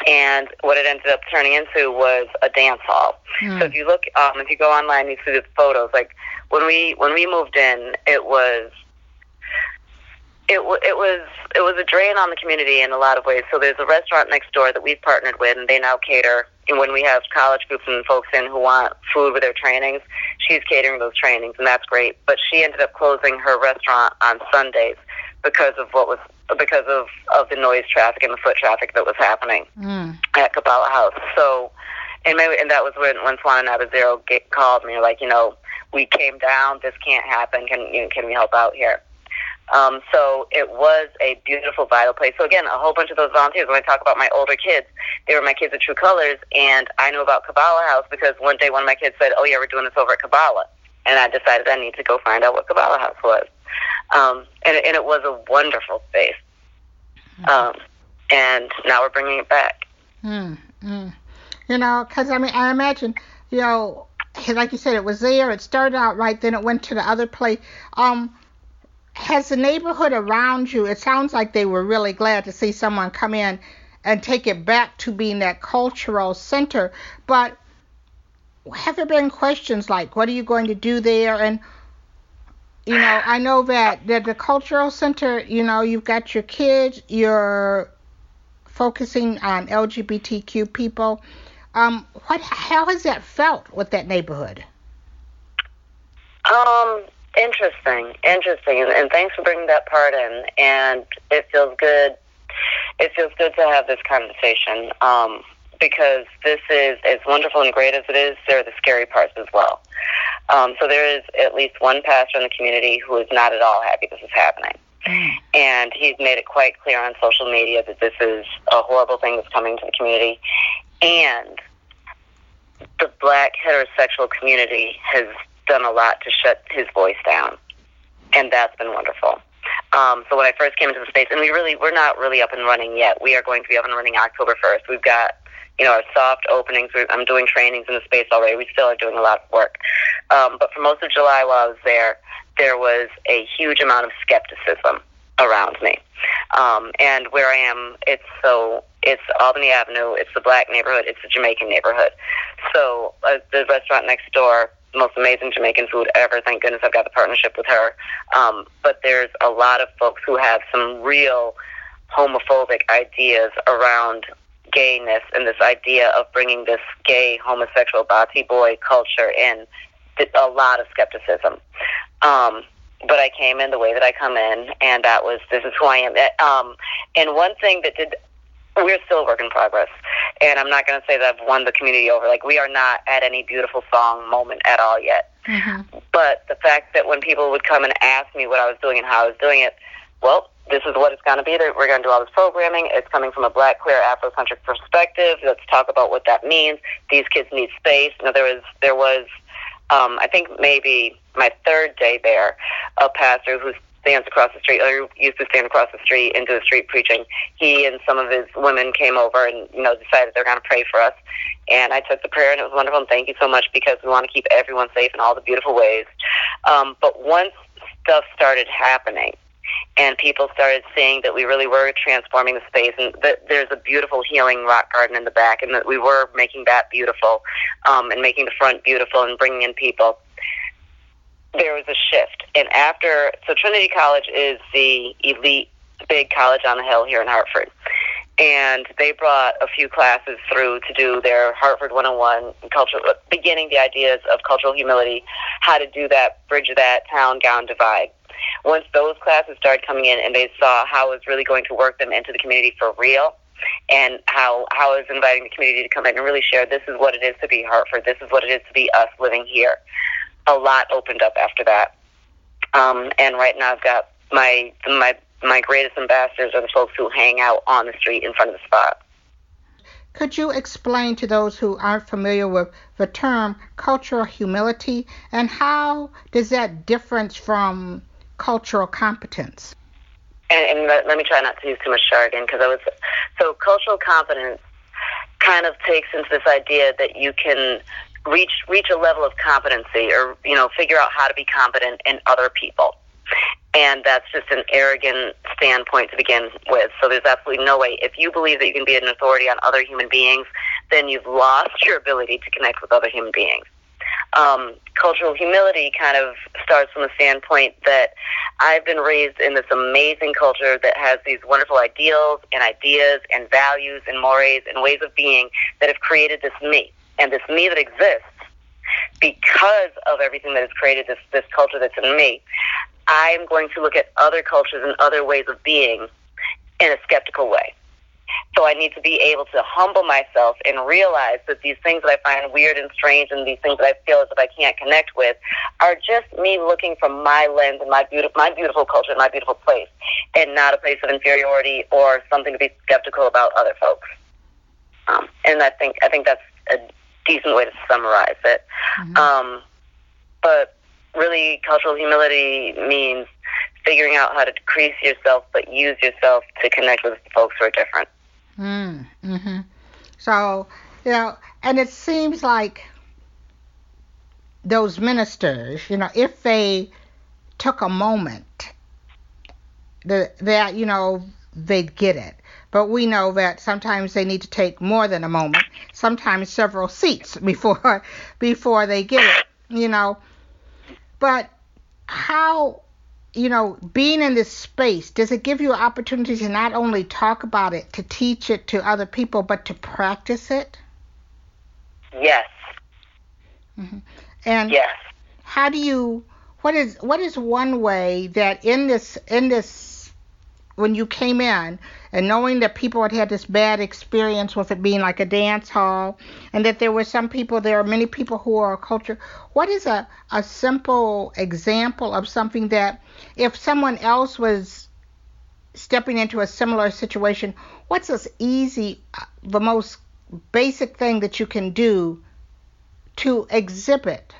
And what it ended up turning into was a dance hall. Mm. So if you look, um, if you go online, you see the photos. Like when we when we moved in, it was it, w- it was it was a drain on the community in a lot of ways. So there's a restaurant next door that we've partnered with, and they now cater. And when we have college groups and folks in who want food with their trainings, she's catering those trainings, and that's great. But she ended up closing her restaurant on Sundays because of what was because of of the noise traffic and the foot traffic that was happening mm. at Kabbalah House. So and maybe and that was when when Swan and Abazero get called me like you know we came down. This can't happen. Can you know, can we help out here? Um, so it was a beautiful vital place. So again a whole bunch of those volunteers when I talk about my older kids they were my kids at True Colors and I knew about Kabbalah House because one day one of my kids said oh yeah we're doing this over at Kabbalah and I decided I need to go find out what Kabbalah House was um, and, and it was a wonderful space um, and now we're bringing it back. Mm, mm. You know, because I mean, I imagine, you know, like you said, it was there. It started out right, then it went to the other place. Um, has the neighborhood around you? It sounds like they were really glad to see someone come in and take it back to being that cultural center. But have there been questions like, what are you going to do there? And you know, I know that, that the cultural center, you know, you've got your kids, you're focusing on LGBTQ people. Um, what, how has that felt with that neighborhood? Um, interesting, interesting, and, and thanks for bringing that part in. And it feels good. It feels good to have this conversation um, because this is as wonderful and great as it is. There are the scary parts as well. Um, so there is at least one pastor in the community who is not at all happy this is happening. And he's made it quite clear on social media that this is a horrible thing that's coming to the community. And the black heterosexual community has done a lot to shut his voice down. And that's been wonderful. Um, so when I first came into the space, and we really, we're not really up and running yet. We are going to be up and running October 1st. We've got you know, our soft openings. I'm doing trainings in the space already. We still are doing a lot of work. Um, but for most of July while I was there, there was a huge amount of skepticism around me. Um, and where I am, it's so it's Albany Avenue, it's the black neighborhood, it's the Jamaican neighborhood. So uh, the restaurant next door, most amazing Jamaican food ever. Thank goodness I've got the partnership with her. Um, but there's a lot of folks who have some real homophobic ideas around gayness and this idea of bringing this gay homosexual bati boy culture in a lot of skepticism um but I came in the way that I come in, and that was this is who I am. Um, and one thing that did, we're still a work in progress, and I'm not going to say that I've won the community over. Like we are not at any beautiful song moment at all yet. Mm-hmm. But the fact that when people would come and ask me what I was doing and how I was doing it, well, this is what it's going to be. We're going to do all this programming. It's coming from a black, queer, Afrocentric perspective. Let's talk about what that means. These kids need space. You know, there was there was, um, I think maybe my third day there, a pastor who stands across the street, or used to stand across the street and do the street preaching. He and some of his women came over and you know decided they're going to pray for us. And I took the prayer, and it was wonderful. And thank you so much because we want to keep everyone safe in all the beautiful ways. Um, but once stuff started happening and people started seeing that we really were transforming the space and that there's a beautiful healing rock garden in the back and that we were making that beautiful um, and making the front beautiful and bringing in people. There was a shift. And after so trinity college is the elite big college on the hill here in hartford and they brought a few classes through to do their Hartford 101 cultural, beginning the ideas of cultural humility, how to do that, bridge that town gown divide. Once those classes started coming in and they saw how it was really going to work them into the community for real, and how how I was inviting the community to come in and really share this is what it is to be Hartford, this is what it is to be us living here. A lot opened up after that, um, and right now I've got my my my greatest ambassadors are the folks who hang out on the street in front of the spot. Could you explain to those who aren't familiar with the term cultural humility and how does that difference from cultural competence? And, and let, let, me try not to use too much jargon because I was so cultural competence kind of takes into this idea that you can reach reach a level of competency or you know figure out how to be competent in other people and that's just an arrogant standpoint to begin with. So there's absolutely no way. If you believe that you can be an authority on other human beings then you've lost your ability to connect with other human beings. Um, cultural humility kind of starts from the standpoint that I've been raised in this amazing culture that has these wonderful ideals and ideas and values and mores and ways of being that have created this me. And this me that exists because of everything that has created this, this culture that's in me, I'm going to look at other cultures and other ways of being in a skeptical way. So I need to be able to humble myself and realize that these things that I find weird and strange and these things that I feel as if I can't connect with are just me looking from my lens and my beautiful, my beautiful culture and my beautiful place and not a place of inferiority or something to be skeptical about other folks. Um, and I think, I think that's a decent way to summarize it. Mm-hmm. Um, but really, cultural humility means figuring out how to decrease yourself, but use yourself to connect with folks who are different. Mm, hmm So, you know, and it seems like those ministers, you know, if they took a moment, that, that you know, they'd get it. But we know that sometimes they need to take more than a moment, sometimes several seats before before they get it, you know. But how you know, being in this space, does it give you an opportunity to not only talk about it, to teach it to other people, but to practice it? Yes. Mm-hmm. And yes. how do you? What is what is one way that in this in this when you came in and knowing that people had had this bad experience with it being like a dance hall and that there were some people there are many people who are a culture what is a, a simple example of something that if someone else was stepping into a similar situation, what's this easy, uh, the most basic thing that you can do to exhibit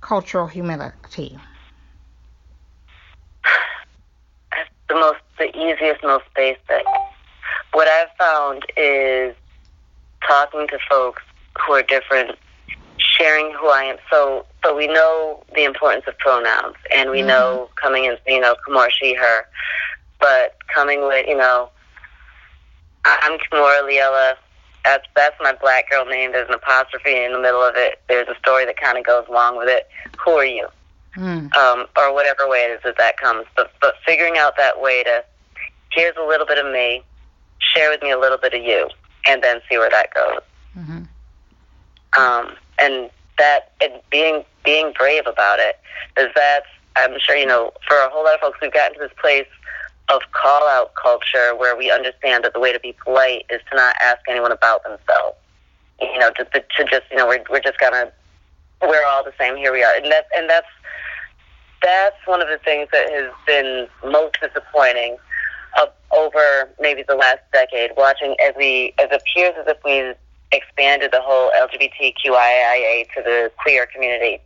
cultural humility? The most, the easiest, most basic. What I've found is talking to folks who are different sharing who I am. So, so we know the importance of pronouns, and we mm-hmm. know coming in, you know, Kamora, she, her. But coming with, you know, I'm Kamora Liela. That's that's my black girl name. There's an apostrophe in the middle of it. There's a story that kind of goes along with it. Who are you? Mm. Um, or whatever way it is that that comes. But but figuring out that way to here's a little bit of me, share with me a little bit of you, and then see where that goes. Mm-hmm. Um, and that and being being brave about it is that I'm sure you know for a whole lot of folks we've gotten to this place of call out culture where we understand that the way to be polite is to not ask anyone about themselves. You know, to, to, to just you know we're we're just gonna we're all the same. Here we are, and that and that's that's one of the things that has been most disappointing of over maybe the last decade. Watching as we as it appears as if we expanded the whole LGBTQIA to the queer community.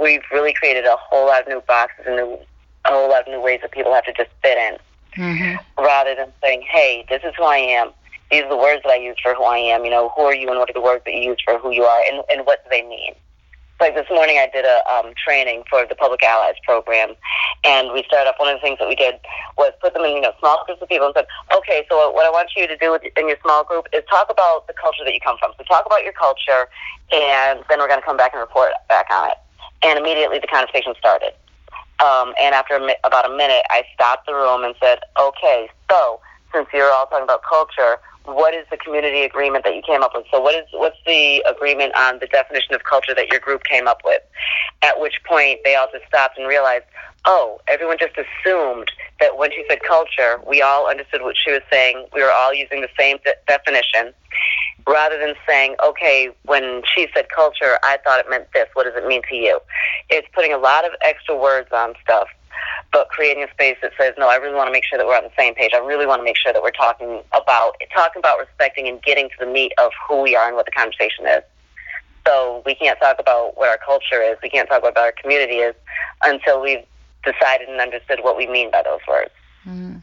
We've really created a whole lot of new boxes and new, a whole lot of new ways that people have to just fit in, mm-hmm. rather than saying, "Hey, this is who I am. These are the words that I use for who I am. You know, who are you, and what are the words that you use for who you are, and, and what do they mean?" Like this morning I did a um, training for the Public Allies program, and we started off. One of the things that we did was put them in you know small groups of people and said, okay, so what I want you to do in your small group is talk about the culture that you come from. So talk about your culture, and then we're going to come back and report back on it. And immediately the conversation started. Um, and after a mi- about a minute, I stopped the room and said, okay, so since you're all talking about culture, what is the community agreement that you came up with? So what is what's the agreement on the definition of culture that your group came up with? At which point they all just stopped and realized, oh, everyone just assumed that when she said culture, we all understood what she was saying. We were all using the same de- definition. Rather than saying, okay, when she said culture, I thought it meant this. What does it mean to you? It's putting a lot of extra words on stuff but creating a space that says, no, I really want to make sure that we're on the same page. I really want to make sure that we're talking about talking about respecting and getting to the meat of who we are and what the conversation is. So we can't talk about what our culture is. We can't talk about our community is until we've decided and understood what we mean by those words. Mm.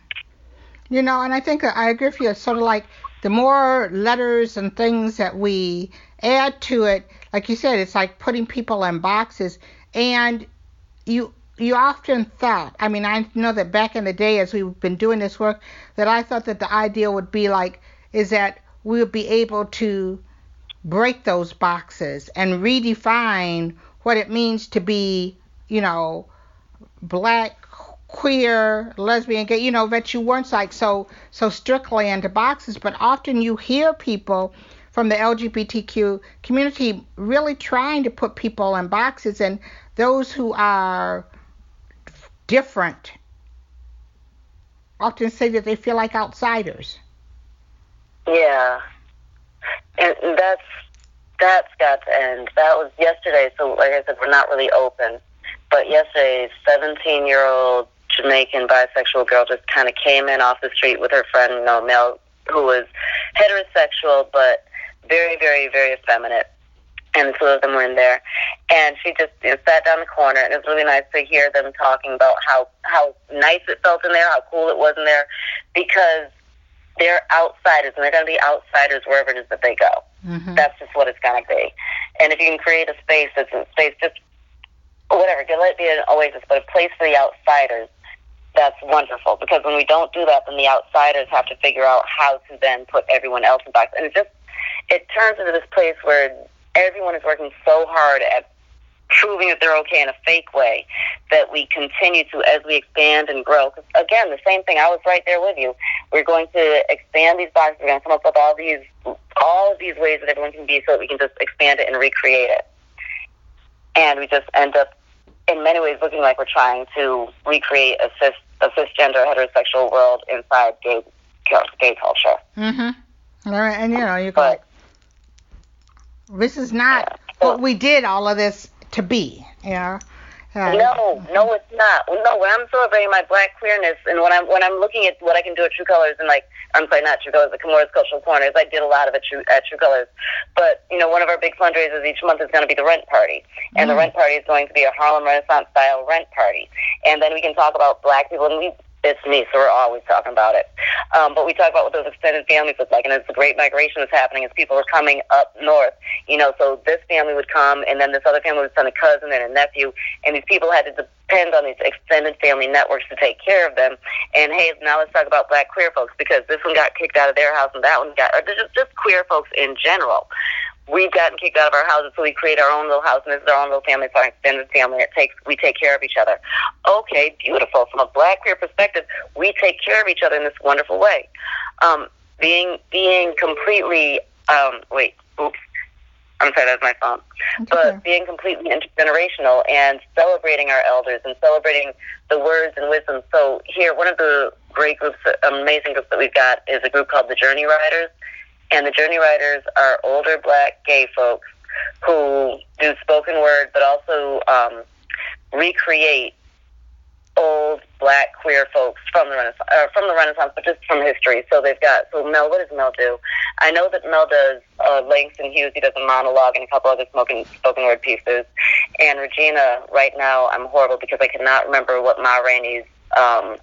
You know, and I think I agree with you. It's sort of like the more letters and things that we add to it, like you said, it's like putting people in boxes. And you you often thought, I mean, I know that back in the day as we've been doing this work, that I thought that the ideal would be like, is that we would be able to break those boxes and redefine what it means to be, you know, black, queer, lesbian, gay, you know, that you weren't like so so strictly into boxes, but often you hear people from the LGBTQ community really trying to put people in boxes and those who are different often say that they feel like outsiders. Yeah, and that's that's got to end. That was yesterday. So, like I said, we're not really open. But yesterday, 17 year old Jamaican bisexual girl just kind of came in off the street with her friend, you know, male who was heterosexual but very, very, very effeminate. And two of them were in there, and she just you know, sat down the corner, and it was really nice to hear them talking about how how nice it felt in there, how cool it was in there, because they're outsiders, and they're going to be outsiders wherever it is that they go. Mm-hmm. That's just what it's going to be. And if you can create a space that's a space just whatever, let it be an oasis, but a place for the outsiders, that's wonderful. Because when we don't do that, then the outsiders have to figure out how to then put everyone else in box. And it just it turns into this place where everyone is working so hard at proving that they're okay in a fake way that we continue to as we expand and grow. Cause again, the same thing. I was right there with you. We're going to expand these boxes. We're going to come up with all these all of these ways that everyone can be, so that we can just expand it and recreate it. And we just end up, in many ways, looking like we're trying to recreate a, cis, a cisgender heterosexual world inside gay gay culture. Mm-hmm. All right, and you know you go. This is not yeah. so, what we did all of this to be. Know. Uh, no, no, it's not. No, when I'm celebrating my black queerness, and when I'm when I'm looking at what I can do at True Colors, and like I'm sorry, not True Colors, the Kamora's Cultural Corners, I did a lot of it True, at True Colors. But you know, one of our big fundraisers each month is going to be the rent party, and mm. the rent party is going to be a Harlem Renaissance style rent party, and then we can talk about black people, and we it's me, so we're always talking about it. Um, but we talk about what those extended families look like, and it's a great migration that's happening as people are coming up north. You know, so this family would come, and then this other family would send a cousin and a nephew, and these people had to depend on these extended family networks to take care of them. And hey, now let's talk about black queer folks because this one got kicked out of their house, and that one got, or just just queer folks in general we've gotten kicked out of our houses, so we create our own little house, and this is our own little family, it's our extended family. It takes we take care of each other. Okay, beautiful. From a black queer perspective, we take care of each other in this wonderful way. Um, being being completely um, wait, oops. I'm sorry, that's my phone. But being completely intergenerational and celebrating our elders and celebrating the words and wisdom. So here, one of the great groups, amazing groups that we've got is a group called the Journey Riders and the Journey Riders are older black gay folks who do spoken word, but also um, recreate old black queer folks from the Renaissance, uh, from the Renaissance, but just from history. So they've got. So Mel, what does Mel do? I know that Mel does uh, Langston Hughes. He does a monologue and a couple other spoken spoken word pieces. And Regina, right now, I'm horrible because I cannot remember what Ma Rainey's. Um,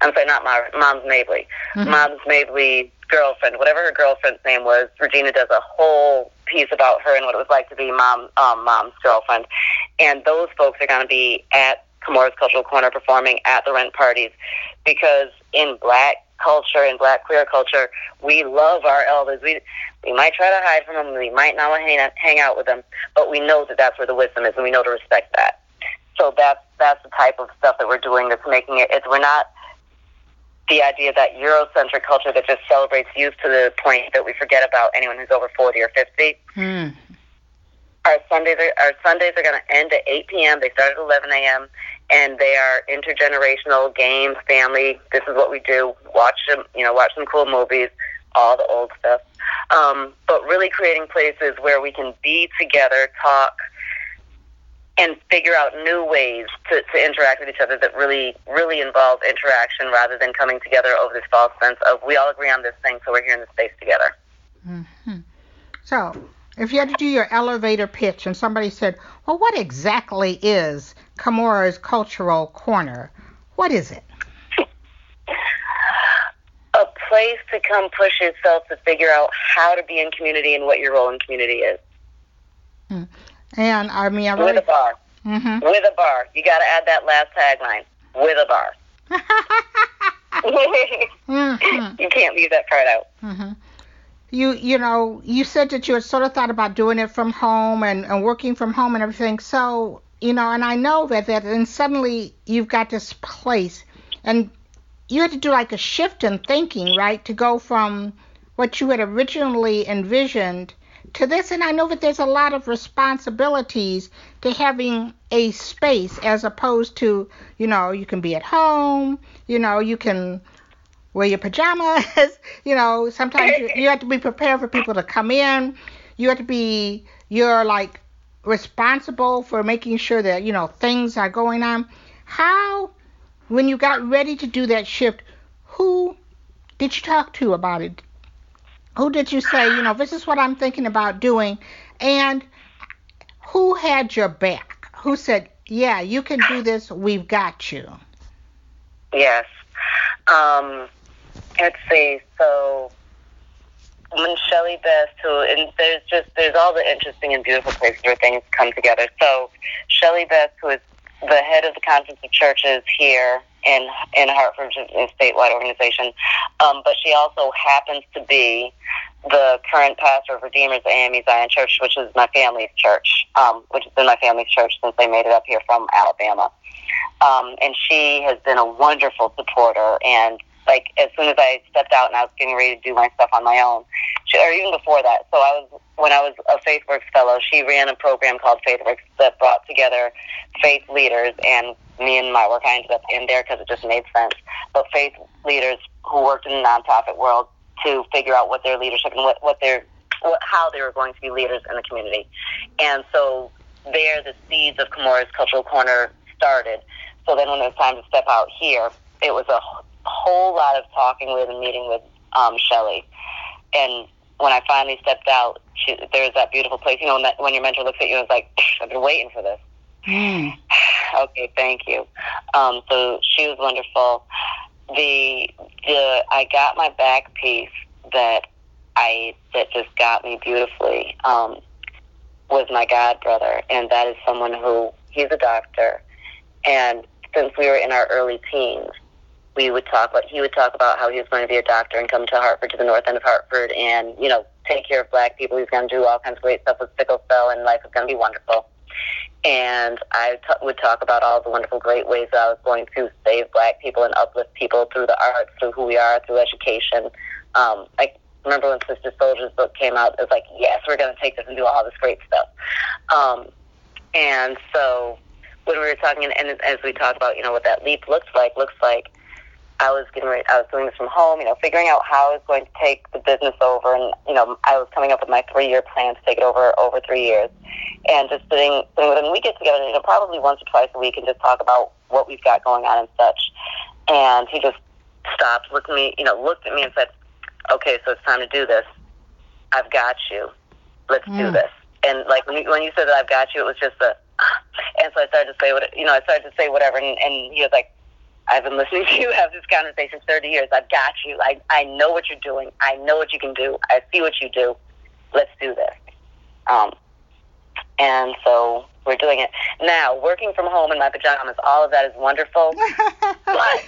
I'm sorry, not Ma, Moms Mabley. Mm-hmm. Moms Mabley girlfriend, whatever her girlfriend's name was, Regina does a whole piece about her and what it was like to be mom, um, mom's girlfriend. And those folks are going to be at Kamora's Cultural Corner performing at the rent parties because in black culture and black queer culture, we love our elders. We we might try to hide from them, we might not hang, hang out with them, but we know that that's where the wisdom is, and we know to respect that. So that's that's the type of stuff that we're doing that's making it. It's we're not the idea that Eurocentric culture that just celebrates youth to the point that we forget about anyone who's over 40 or 50. Hmm. Our Sundays are, our Sundays are going to end at 8 p.m. They start at 11 a.m. and they are intergenerational games, family. This is what we do. Watch them, you know, watch some cool movies, all the old stuff. Um, but really creating places where we can be together, talk, and figure out new ways to, to interact with each other that really, really involve interaction rather than coming together over this false sense of we all agree on this thing, so we're here in the space together. Mm-hmm. So, if you had to do your elevator pitch and somebody said, well, what exactly is Kamora's Cultural Corner? What is it? A place to come push yourself to figure out how to be in community and what your role in community is. Mm. And I mean, I really, with a bar. Mm-hmm. With a bar. You got to add that last tagline. With a bar. mm-hmm. You can't leave that part out. Mm-hmm. You you know you said that you had sort of thought about doing it from home and, and working from home and everything. So you know, and I know that that and suddenly you've got this place and you had to do like a shift in thinking, right, to go from what you had originally envisioned to this, and I know that there's a lot of responsibilities to having a space as opposed to, you know, you can be at home, you know, you can wear your pajamas. you know, sometimes you, you have to be prepared for people to come in. You have to be, you're like responsible for making sure that, you know, things are going on. How, when you got ready to do that shift, who did you talk to about it? Who did you say, you know, this is what I'm thinking about doing? And who had your back? Who said, yeah, you can do this, we've got you? Yes. Um, let's see. So when Shelley Best, who and there's just there's all the interesting and beautiful places where things come together. So Shelley Best, who is the head of the Conference of Churches here in in Hartford, a statewide organization, um, but she also happens to be the current pastor of Redeemer's AME Zion Church, which is my family's church, um, which has been my family's church since they made it up here from Alabama. Um, and she has been a wonderful supporter and like as soon as I stepped out and I was getting ready to do my stuff on my own, she, or even before that. So I was when I was a FaithWorks fellow. She ran a program called FaithWorks that brought together faith leaders, and me and my work I ended up in there because it just made sense. But faith leaders who worked in the nonprofit world to figure out what their leadership and what what their what, how they were going to be leaders in the community, and so there the seeds of Kamora's Cultural Corner started. So then when it was time to step out here, it was a whole lot of talking with and meeting with um, Shelley. And when I finally stepped out, she, there's that beautiful place. You know, when, that, when your mentor looks at you and is like, I've been waiting for this. Mm. okay, thank you. Um, so she was wonderful. The the I got my back piece that I that just got me beautifully um, was my god brother, and that is someone who he's a doctor, and since we were in our early teens, we would talk about he would talk about how he was going to be a doctor and come to Hartford to the north end of Hartford and you know take care of black people. He's going to do all kinds of great stuff with sickle cell and life is going to be wonderful. And I t- would talk about all the wonderful, great ways that I was going to save black people and uplift people through the arts, through who we are, through education. Um, I remember when Sister Souljah's book came out, it was like, yes, we're going to take this and do all this great stuff. Um, and so when we were talking, and as we talked about, you know, what that leap looks like, looks like I was getting ready, I was doing this from home, you know, figuring out how I was going to take the business over, and you know, I was coming up with my three-year plan to take it over over three years, and just sitting, sitting with him. We get together, you know, probably once or twice a week, and just talk about what we've got going on and such. And he just stopped, looked at me, you know, looked at me and said, "Okay, so it's time to do this. I've got you. Let's mm. do this." And like when you, when you said that I've got you, it was just a, and so I started to say what, you know, I started to say whatever, and, and he was like I've been listening to you have this conversation 30 years. I've got you. I, I know what you're doing. I know what you can do. I see what you do. Let's do this. Um, and so we're doing it. Now, working from home in my pajamas, all of that is wonderful. but,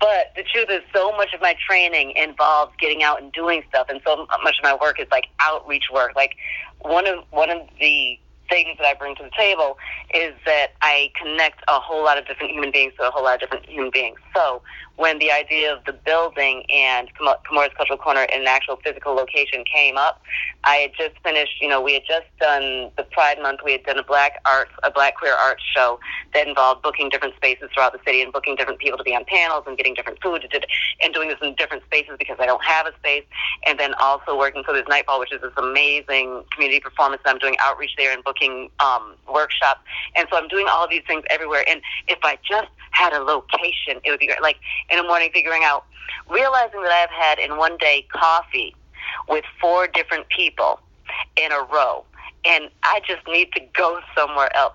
but the truth is, so much of my training involves getting out and doing stuff, and so much of my work is like outreach work. Like one of one of the things that I bring to the table is that I connect a whole lot of different human beings to a whole lot of different human beings. So when the idea of the building and Kamora's Cultural Corner in an actual physical location came up, I had just finished, you know, we had just done the Pride Month. We had done a black arts, a black queer arts show that involved booking different spaces throughout the city and booking different people to be on panels and getting different food and doing this in different spaces because I don't have a space. And then also working for this Nightfall, which is this amazing community performance. I'm doing outreach there and booking um, workshops. And so I'm doing all of these things everywhere. And if I just had a location, it would be great. Like in the morning, figuring out, realizing that I've had in one day coffee with four different people in a row, and I just need to go somewhere else.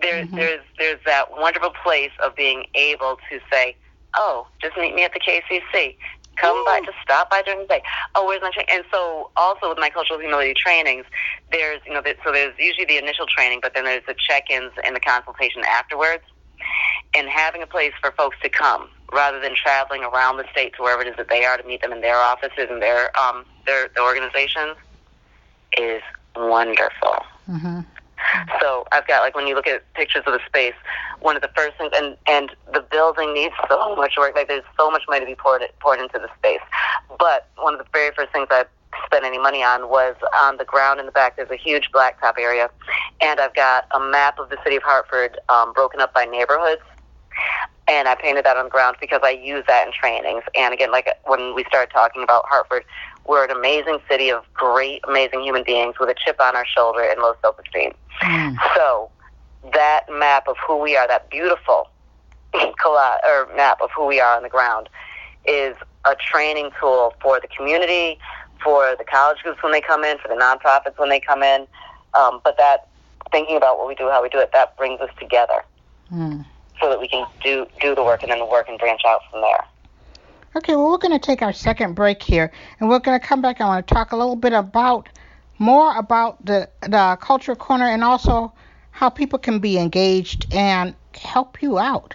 There's mm-hmm. there's there's that wonderful place of being able to say, "Oh, just meet me at the KCC." Come Ooh. by, just stop by during the day. Oh, where's my training? And so, also with my cultural humility trainings, there's you know, so there's usually the initial training, but then there's the check-ins and the consultation afterwards and having a place for folks to come rather than traveling around the state to wherever it is that they are to meet them in their offices and their um their, their organizations is wonderful. Mm-hmm. So I've got like when you look at pictures of the space, one of the first things, and and the building needs so much work. Like there's so much money to be poured poured into the space. But one of the very first things I spent any money on was on the ground in the back. There's a huge blacktop area, and I've got a map of the city of Hartford um, broken up by neighborhoods. and I painted that on the ground because I use that in trainings. And again, like when we started talking about Hartford, we're an amazing city of great, amazing human beings with a chip on our shoulder and low self-esteem. Mm. So that map of who we are, that beautiful or map of who we are on the ground, is a training tool for the community, for the college groups when they come in, for the nonprofits when they come in. Um, but that thinking about what we do, how we do it, that brings us together. Mm so that we can do do the work and then the work and branch out from there. Okay, well, we're going to take our second break here, and we're going to come back. I want to talk a little bit about more about the the cultural corner and also how people can be engaged and help you out.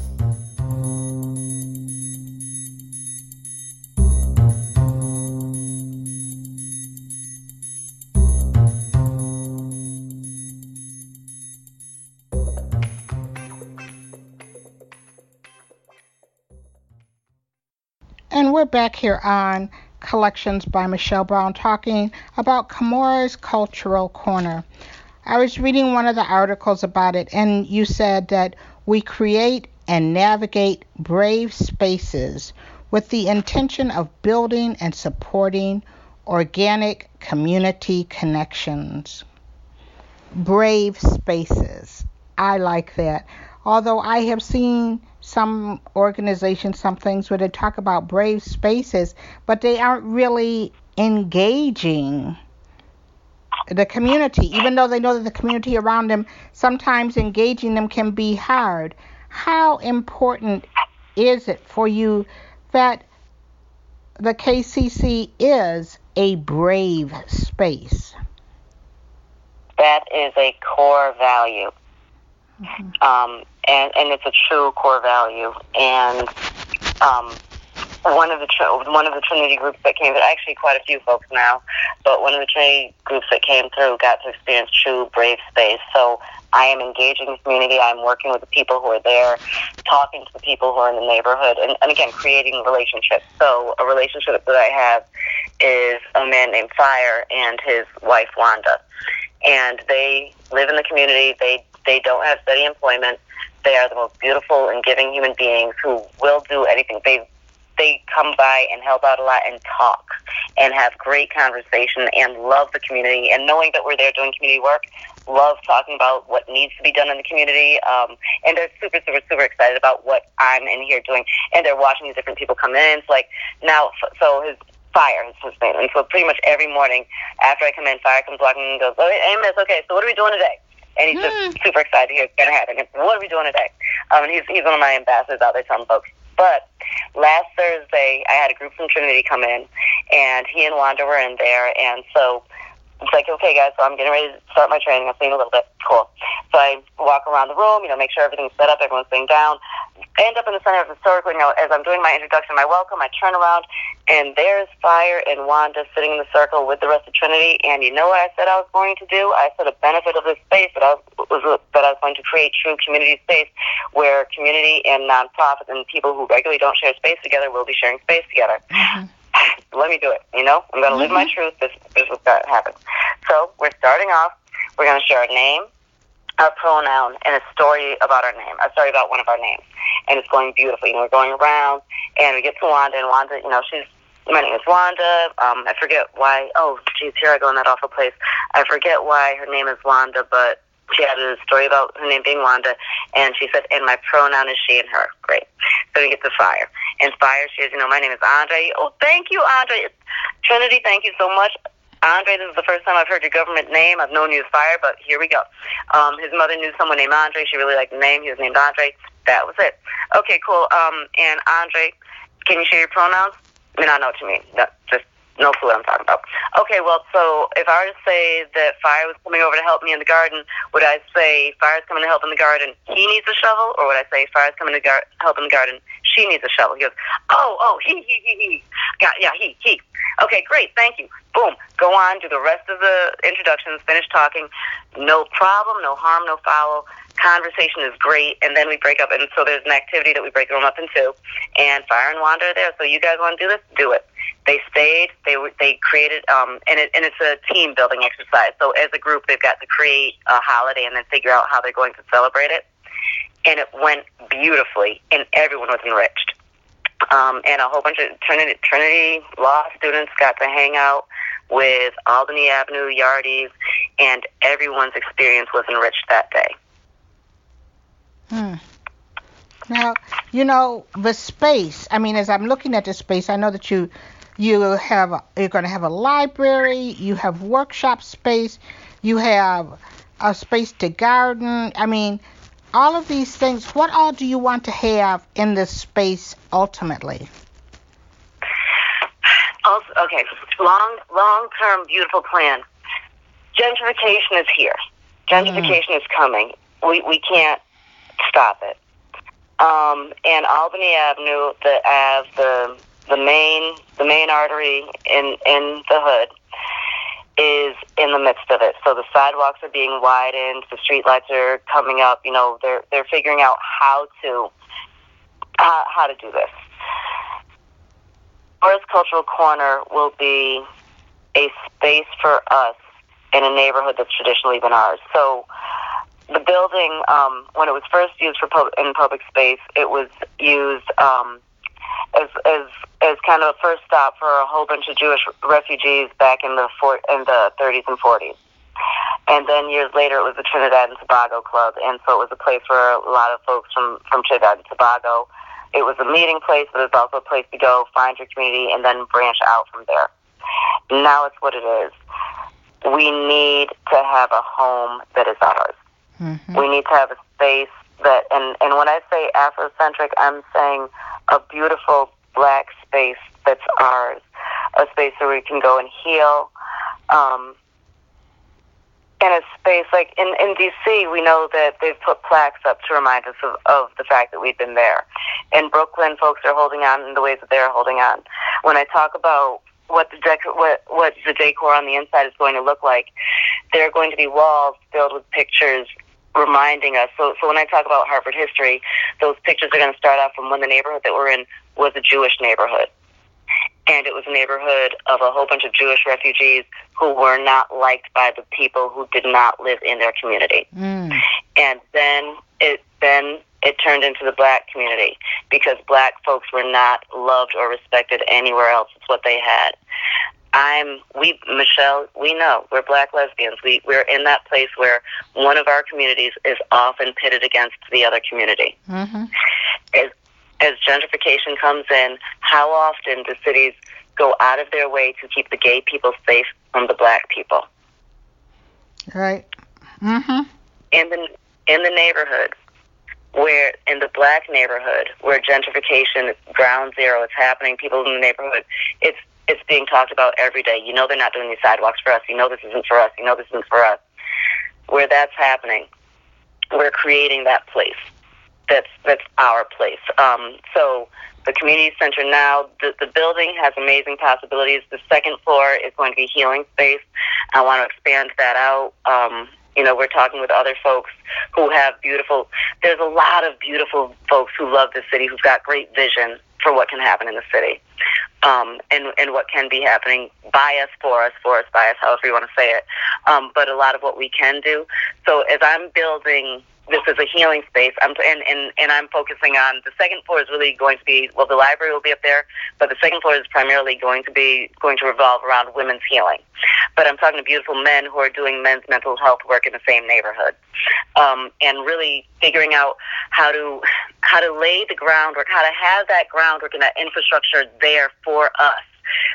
We're back here on Collections by Michelle Brown talking about Kamora's Cultural Corner. I was reading one of the articles about it, and you said that we create and navigate brave spaces with the intention of building and supporting organic community connections. Brave spaces. I like that. Although I have seen some organizations, some things where they talk about brave spaces, but they aren't really engaging the community, even though they know that the community around them, sometimes engaging them can be hard. How important is it for you that the KCC is a brave space? That is a core value. Mm-hmm. Um, and and it's a true core value. And um, one of the one of the Trinity groups that came, actually quite a few folks now, but one of the Trinity groups that came through got to experience true brave space. So I am engaging the community. I'm working with the people who are there, talking to the people who are in the neighborhood, and, and again creating relationships. So a relationship that I have is a man named Fire and his wife Wanda, and they live in the community. They they don't have steady employment they are the most beautiful and giving human beings who will do anything. They they come by and help out a lot and talk and have great conversation and love the community. And knowing that we're there doing community work love talking about what needs to be done in the community. Um, and they're super super super excited about what i'm in here doing. And they're watching the different people come in. It's like now so his fire is his name and so pretty much every morning after i come in fire comes walking and goes oh hey miss okay so what are we doing today and he's just mm. super excited to hear it's going to happen. What are we doing today? Um, and he's he's one of my ambassadors out there telling folks. But last Thursday, I had a group from Trinity come in, and he and Wanda were in there, and so it's like, okay, guys, so I'm getting ready to start my training. You in a little bit. Cool. So I walk around the room, you know, make sure everything's set up, everyone's sitting down. I end up in the center of the circle, you know, as I'm doing my introduction, my welcome, I turn around, and there's Fire and Wanda sitting in the circle with the rest of Trinity. And you know what I said I was going to do? I said a benefit of this space that I was, was that I was going to create true community space where community and nonprofits and people who regularly don't share space together will be sharing space together. Mm-hmm. let me do it. You know, I'm going to mm-hmm. live my mm-hmm. truth. This, this is what's going to happen. So we're starting off. We're going to share a name, a pronoun, and a story about our name. A story about one of our names, and it's going beautifully. You know, we're going around, and we get to Wanda, and Wanda, you know, she's my name is Wanda. Um, I forget why. Oh, geez, here I go in that awful place. I forget why her name is Wanda, but she had a story about her name being Wanda, and she said, and my pronoun is she and her. Great. So we get to Fire. And Fire, she says, you know, my name is Andre. Oh, thank you, Andre. Trinity, thank you so much. Andre, this is the first time I've heard your government name. I've known you as Fire, but here we go. Um, his mother knew someone named Andre. She really liked the name. He was named Andre. That was it. Okay, cool. Um, and Andre, can you share your pronouns? I mean, I know what you mean. No, just no clue what I'm talking about. Okay, well, so if I were to say that Fire was coming over to help me in the garden, would I say Fire's coming to help in the garden, he needs a shovel? Or would I say Fire's coming to gar- help in the garden, she needs a shovel? He goes, oh, oh, he, he, he, he. Got, yeah, he, he. Okay, great, thank you. Boom. Go on, do the rest of the introductions, finish talking. No problem, no harm, no foul. Conversation is great, and then we break up. And so there's an activity that we break the room up into, and Fire and Wanda are there. So you guys want to do this? Do it. They stayed. They. They created. Um, and it and it's a team building exercise. So as a group, they've got to create a holiday and then figure out how they're going to celebrate it. And it went beautifully, and everyone was enriched. Um, and a whole bunch of Trinity, Trinity Law students got to hang out with Albany Avenue Yardies, and everyone's experience was enriched that day. Hmm. Now, you know, the space, I mean, as I'm looking at the space, I know that you you have you're going to have a library, you have workshop space, you have a space to garden. I mean, all of these things, what all do you want to have in this space ultimately? Also, okay, long long term beautiful plan. Gentrification is here. Gentrification mm. is coming. We we can't stop it. Um, and Albany Avenue, the Ave, the the main the main artery in in the hood is in the midst of it. So the sidewalks are being widened, the street lights are coming up. You know, they're they're figuring out how to uh, how to do this. Forest Cultural Corner will be a space for us in a neighborhood that's traditionally been ours. So the building, um, when it was first used for pub- in public space, it was used um, as as as kind of a first stop for a whole bunch of Jewish refugees back in the for- in the 30s and 40s. And then years later, it was the Trinidad and Tobago Club, and so it was a place for a lot of folks from from Trinidad and Tobago. It was a meeting place, but it was also a place to go find your community and then branch out from there. Now it's what it is. We need to have a home that is ours. Mm-hmm. We need to have a space that, and, and when I say Afrocentric, I'm saying a beautiful black space that's ours, a space where we can go and heal. Um, in a space like in, in DC, we know that they've put plaques up to remind us of, of the fact that we've been there. In Brooklyn, folks are holding on in the ways that they're holding on. When I talk about what the dec- what what the decor on the inside is going to look like, there are going to be walls filled with pictures reminding us. So, so when I talk about Hartford history, those pictures are going to start off from when the neighborhood that we're in was a Jewish neighborhood. And it was a neighborhood of a whole bunch of Jewish refugees who were not liked by the people who did not live in their community. Mm. And then it then it turned into the black community because black folks were not loved or respected anywhere else. It's what they had. I'm we Michelle, we know we're black lesbians. We we're in that place where one of our communities is often pitted against the other community. Mm-hmm. As as gentrification comes in, how often do cities go out of their way to keep the gay people safe from the black people? Right. Mm Mhm. In the in the neighborhood where in the black neighborhood where gentrification ground zero is happening, people in the neighborhood, it's it's being talked about every day. You know they're not doing these sidewalks for us. You know this isn't for us. You know this isn't for us. Where that's happening, we're creating that place. That's that's our place. Um, so the community center now, the, the building has amazing possibilities. The second floor is going to be healing space. I want to expand that out. Um, you know, we're talking with other folks who have beautiful. There's a lot of beautiful folks who love the city, who've got great vision for what can happen in the city um, and and what can be happening by us, for us, for us, by us, however you want to say it. Um, but a lot of what we can do. So as I'm building this is a healing space. I'm and, and and I'm focusing on the second floor is really going to be well the library will be up there, but the second floor is primarily going to be going to revolve around women's healing. But I'm talking to beautiful men who are doing men's mental health work in the same neighborhood, um, and really figuring out how to how to lay the groundwork, how to have that groundwork and that infrastructure there for us.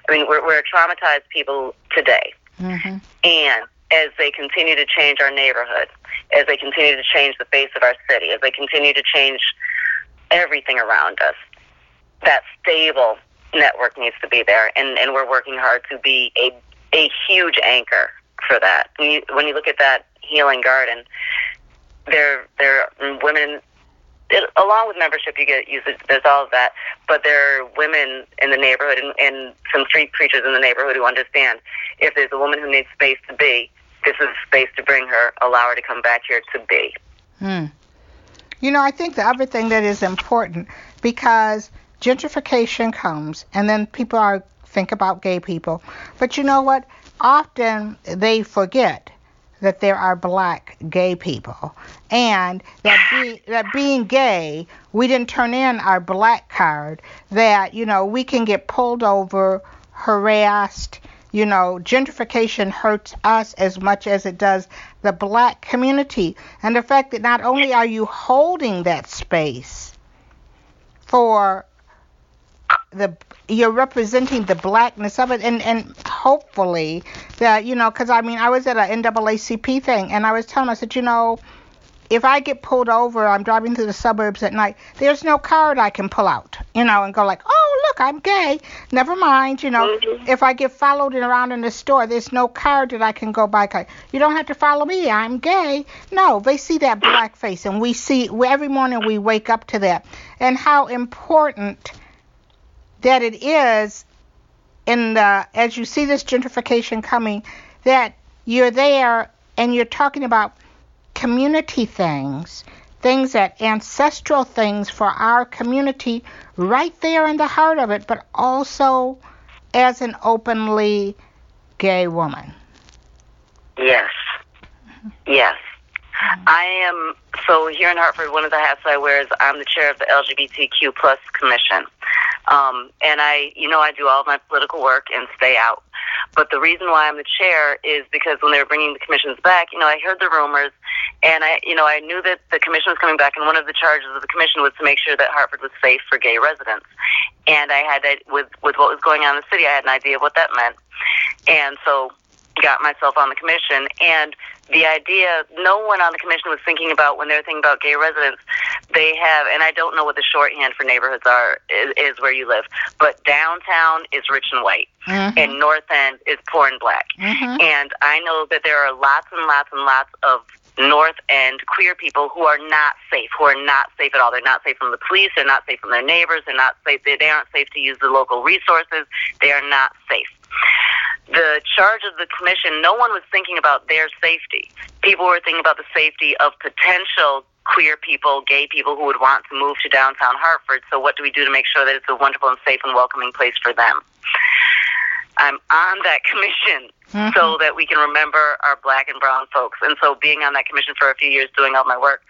I mean, we're, we're traumatized people today Mm-hmm. And as they continue to change our neighborhood, as they continue to change the face of our city, as they continue to change everything around us, that stable network needs to be there, and, and we're working hard to be a a huge anchor for that. When you, when you look at that healing garden, there there are women. It, along with membership, you get usage. There's all of that, but there are women in the neighborhood and, and some street preachers in the neighborhood who understand if there's a woman who needs space to be, this is a space to bring her. Allow her to come back here to be. Hmm. You know, I think the other thing that is important because gentrification comes and then people are think about gay people. But you know what? Often they forget that there are black gay people and that be, that being gay we didn't turn in our black card that you know we can get pulled over harassed you know gentrification hurts us as much as it does the black community. And the fact that not only are you holding that space for the you're representing the blackness of it and and hopefully that you know because i mean i was at an naacp thing and i was telling i said you know if i get pulled over i'm driving through the suburbs at night there's no card i can pull out you know and go like oh look i'm gay. Never mind you know. Mm-hmm. if i get followed around in the store there's no card that i can go by. You don't have to follow me. I'm gay. No they see that black face and we see every morning we wake up to that and how important that it is in the as you see this gentrification coming that you're there and you're talking about community things things that ancestral things for our community right there in the heart of it but also as an openly gay woman. Yes. Yes. I am so here in Hartford. One of the hats I wear is I'm the chair of the LGBTQ plus commission, um, and I, you know, I do all of my political work and stay out. But the reason why I'm the chair is because when they were bringing the commissions back, you know, I heard the rumors, and I, you know, I knew that the commission was coming back, and one of the charges of the commission was to make sure that Hartford was safe for gay residents. And I had, that with with what was going on in the city, I had an idea of what that meant, and so got myself on the commission and the idea no one on the commission was thinking about when they're thinking about gay residents they have and i don't know what the shorthand for neighborhoods are is, is where you live but downtown is rich and white mm-hmm. and north end is poor and black mm-hmm. and i know that there are lots and lots and lots of North End queer people who are not safe, who are not safe at all. They're not safe from the police. They're not safe from their neighbors. They're not safe. They, they aren't safe to use the local resources. They are not safe the charge of the commission, no one was thinking about their safety. People were thinking about the safety of potential queer people, gay people who would want to move to downtown Hartford. So, what do we do to make sure that it's a wonderful and safe and welcoming place for them? I'm on that commission mm-hmm. so that we can remember our black and brown folks. And so, being on that commission for a few years, doing all my work,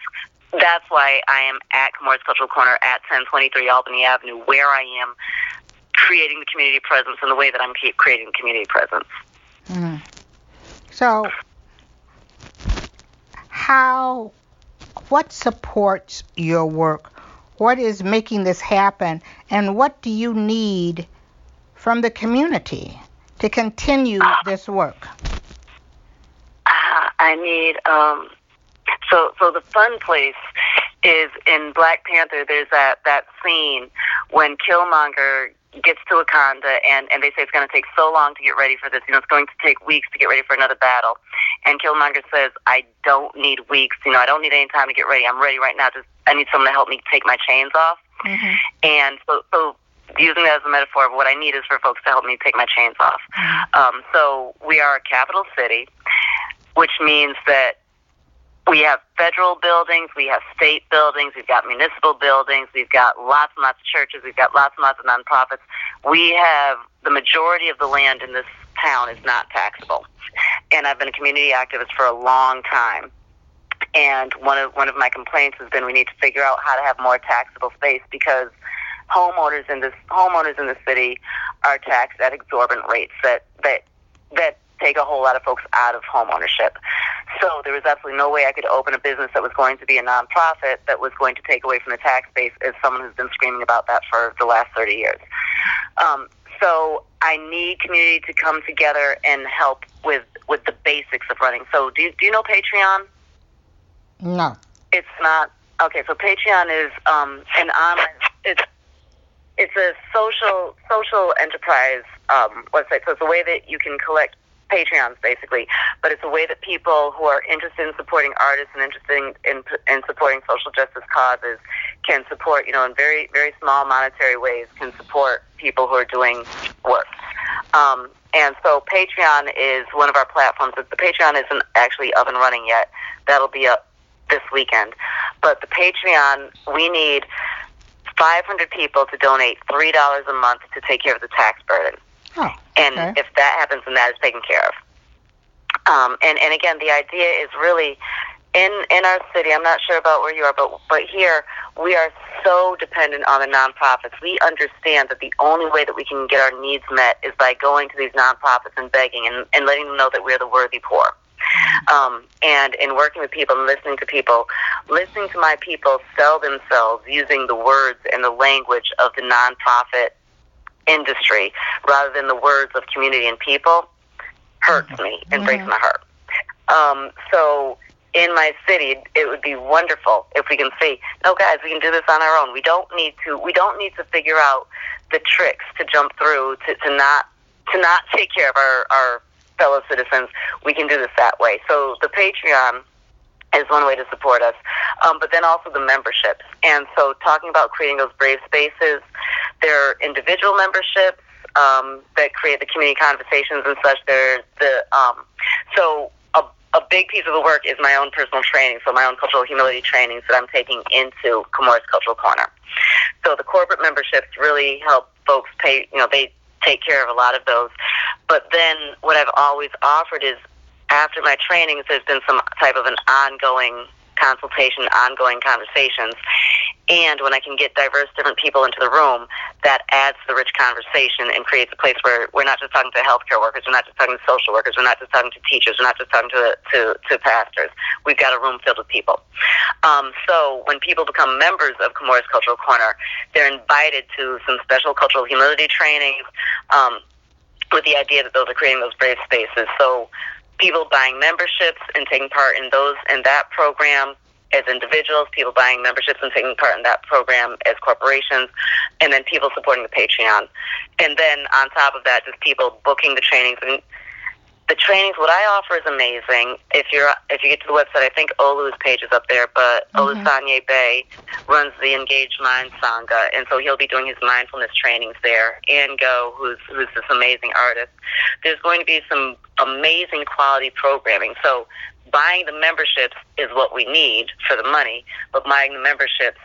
that's why I am at Kamora's Cultural Corner at 1023 Albany Avenue, where I am creating the community presence in the way that I'm creating community presence. Mm. So, how, what supports your work? What is making this happen? And what do you need from the community to continue this work? Uh, I need, um, so, so the fun place is in Black Panther. There's that that scene when Killmonger gets to Wakanda, and and they say it's going to take so long to get ready for this. You know, it's going to take weeks to get ready for another battle. And Killmonger says, "I don't need weeks. You know, I don't need any time to get ready. I'm ready right now. Just I need someone to help me take my chains off." Mm-hmm. And so, so using that as a metaphor of what I need is for folks to help me take my chains off. Mm-hmm. Um, so we are a capital city, which means that we have federal buildings, we have state buildings, we've got municipal buildings, we've got lots and lots of churches, we've got lots and lots of nonprofits. We have the majority of the land in this town is not taxable. And I've been a community activist for a long time. And one of one of my complaints has been we need to figure out how to have more taxable space because homeowners in this homeowners in the city are taxed at exorbitant rates that that that take a whole lot of folks out of home ownership. So there was absolutely no way I could open a business that was going to be a nonprofit that was going to take away from the tax base as someone who's been screaming about that for the last 30 years. Um, so I need community to come together and help with with the basics of running. So do do you know Patreon? No. It's not okay. So Patreon is um, an online. It's it's a social social enterprise um, website. So it's a way that you can collect Patreons, basically. But it's a way that people who are interested in supporting artists and interested in, in, in supporting social justice causes can support, you know, in very, very small monetary ways, can support people who are doing work. Um, and so Patreon is one of our platforms. The Patreon isn't actually up and running yet. That'll be up this weekend. But the Patreon, we need 500 people to donate $3 a month to take care of the tax burden. Oh, and okay. if that happens, then that is taken care of. Um, and and again, the idea is really in in our city. I'm not sure about where you are, but but here we are so dependent on the nonprofits. We understand that the only way that we can get our needs met is by going to these nonprofits and begging and, and letting them know that we're the worthy poor. Um, and in working with people and listening to people, listening to my people sell themselves using the words and the language of the nonprofit industry rather than the words of community and people hurts me and breaks my heart. Um, so in my city, it would be wonderful if we can see, no, guys, we can do this on our own. We don't need to. We don't need to figure out the tricks to jump through to, to not to not take care of our, our fellow citizens. We can do this that way. So the Patreon is one way to support us, um, but then also the memberships. And so talking about creating those brave spaces, there are individual memberships um, that create the community conversations and such. There, the um, so a, a big piece of the work is my own personal training, so my own cultural humility trainings that I'm taking into Kamora's Cultural Corner. So the corporate memberships really help folks pay. You know, they take care of a lot of those. But then what I've always offered is after my trainings, there's been some type of an ongoing consultation, ongoing conversations. And when I can get diverse different people into the room, that adds to the rich conversation and creates a place where we're not just talking to healthcare workers, we're not just talking to social workers, we're not just talking to teachers, we're not just talking to to, to pastors. We've got a room filled with people. Um, so when people become members of Kamora's Cultural Corner, they're invited to some special cultural humility trainings um, with the idea that those are creating those brave spaces. So people buying memberships and taking part in those in that program as individuals, people buying memberships and taking part in that program as corporations, and then people supporting the Patreon. And then on top of that, just people booking the trainings. And the trainings, what I offer is amazing. If you're if you get to the website, I think Olu's page is up there, but mm-hmm. Olusanye Bay runs the Engaged Mind Sangha, and so he'll be doing his mindfulness trainings there. And Go, who's who's this amazing artist. There's going to be some amazing quality programming. So buying the memberships is what we need for the money, but buying the memberships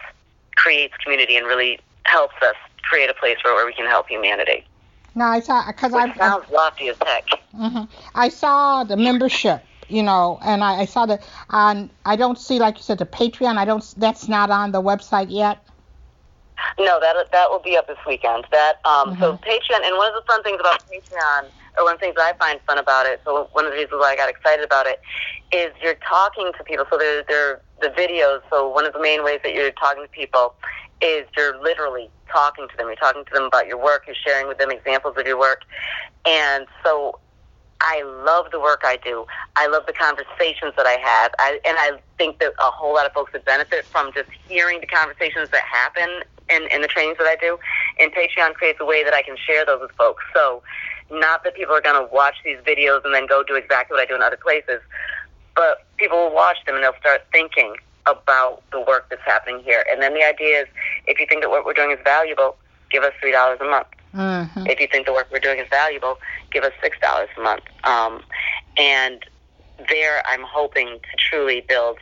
creates community and really helps us create a place where, where we can help humanity. No, I saw because I sounds lofty as heck. Mm-hmm. I saw the membership, you know, and I, I saw that on. I don't see, like you said, the Patreon. I don't. That's not on the website yet. No, that that will be up this weekend. That um, mm-hmm. so Patreon, and one of the fun things about Patreon or one of the things I find fun about it, so one of the reasons why I got excited about it, is you're talking to people. So they're, they're the videos. So one of the main ways that you're talking to people is you're literally talking to them. You're talking to them about your work. You're sharing with them examples of your work. And so I love the work I do. I love the conversations that I have. I, and I think that a whole lot of folks would benefit from just hearing the conversations that happen in, in the trainings that I do. And Patreon creates a way that I can share those with folks. So not that people are going to watch these videos and then go do exactly what I do in other places, but people will watch them and they'll start thinking about the work that's happening here. And then the idea is if you think that what we're doing is valuable, give us $3 a month. Mm-hmm. If you think the work we're doing is valuable, give us $6 a month. Um, and there I'm hoping to truly build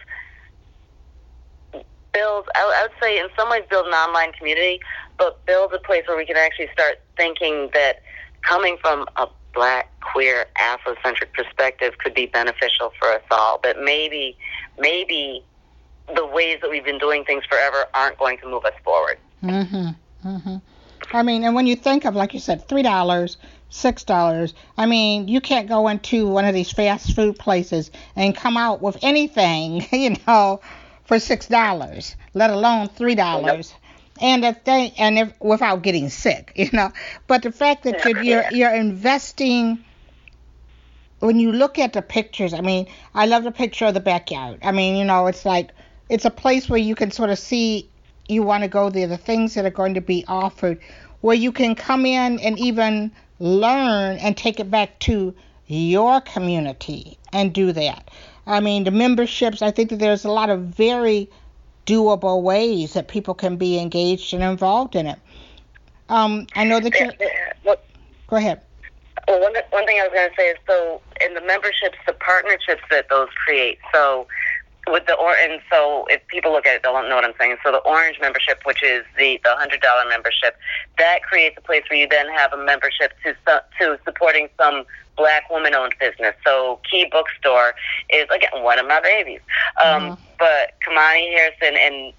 build I would say in some ways build an online community, but build a place where we can actually start thinking that coming from a black, queer, Afrocentric perspective could be beneficial for us all. That maybe, maybe the ways that we've been doing things forever aren't going to move us forward. Mhm. Mhm. I mean, and when you think of, like you said, three dollars, six dollars. I mean, you can't go into one of these fast food places and come out with anything, you know, for six dollars, let alone three dollars. and the thing, and if, without getting sick, you know. But the fact that you're you're, you're investing when you look at the pictures, I mean, I love the picture of the backyard. I mean, you know, it's like it's a place where you can sort of see you want to go there, the things that are going to be offered, where you can come in and even learn and take it back to your community and do that. I mean, the memberships, I think that there's a lot of very doable ways that people can be engaged and involved in it. Um, I know that you're. Go ahead. Well, one, one thing I was going to say is so in the memberships, the partnerships that those create. So with the or and so if people look at it, they'll know what I'm saying. So the orange membership, which is the the hundred dollar membership, that creates a place where you then have a membership to to supporting some black woman owned business. So Key Bookstore is again one of my babies. Um, mm-hmm. But Kamani Harrison and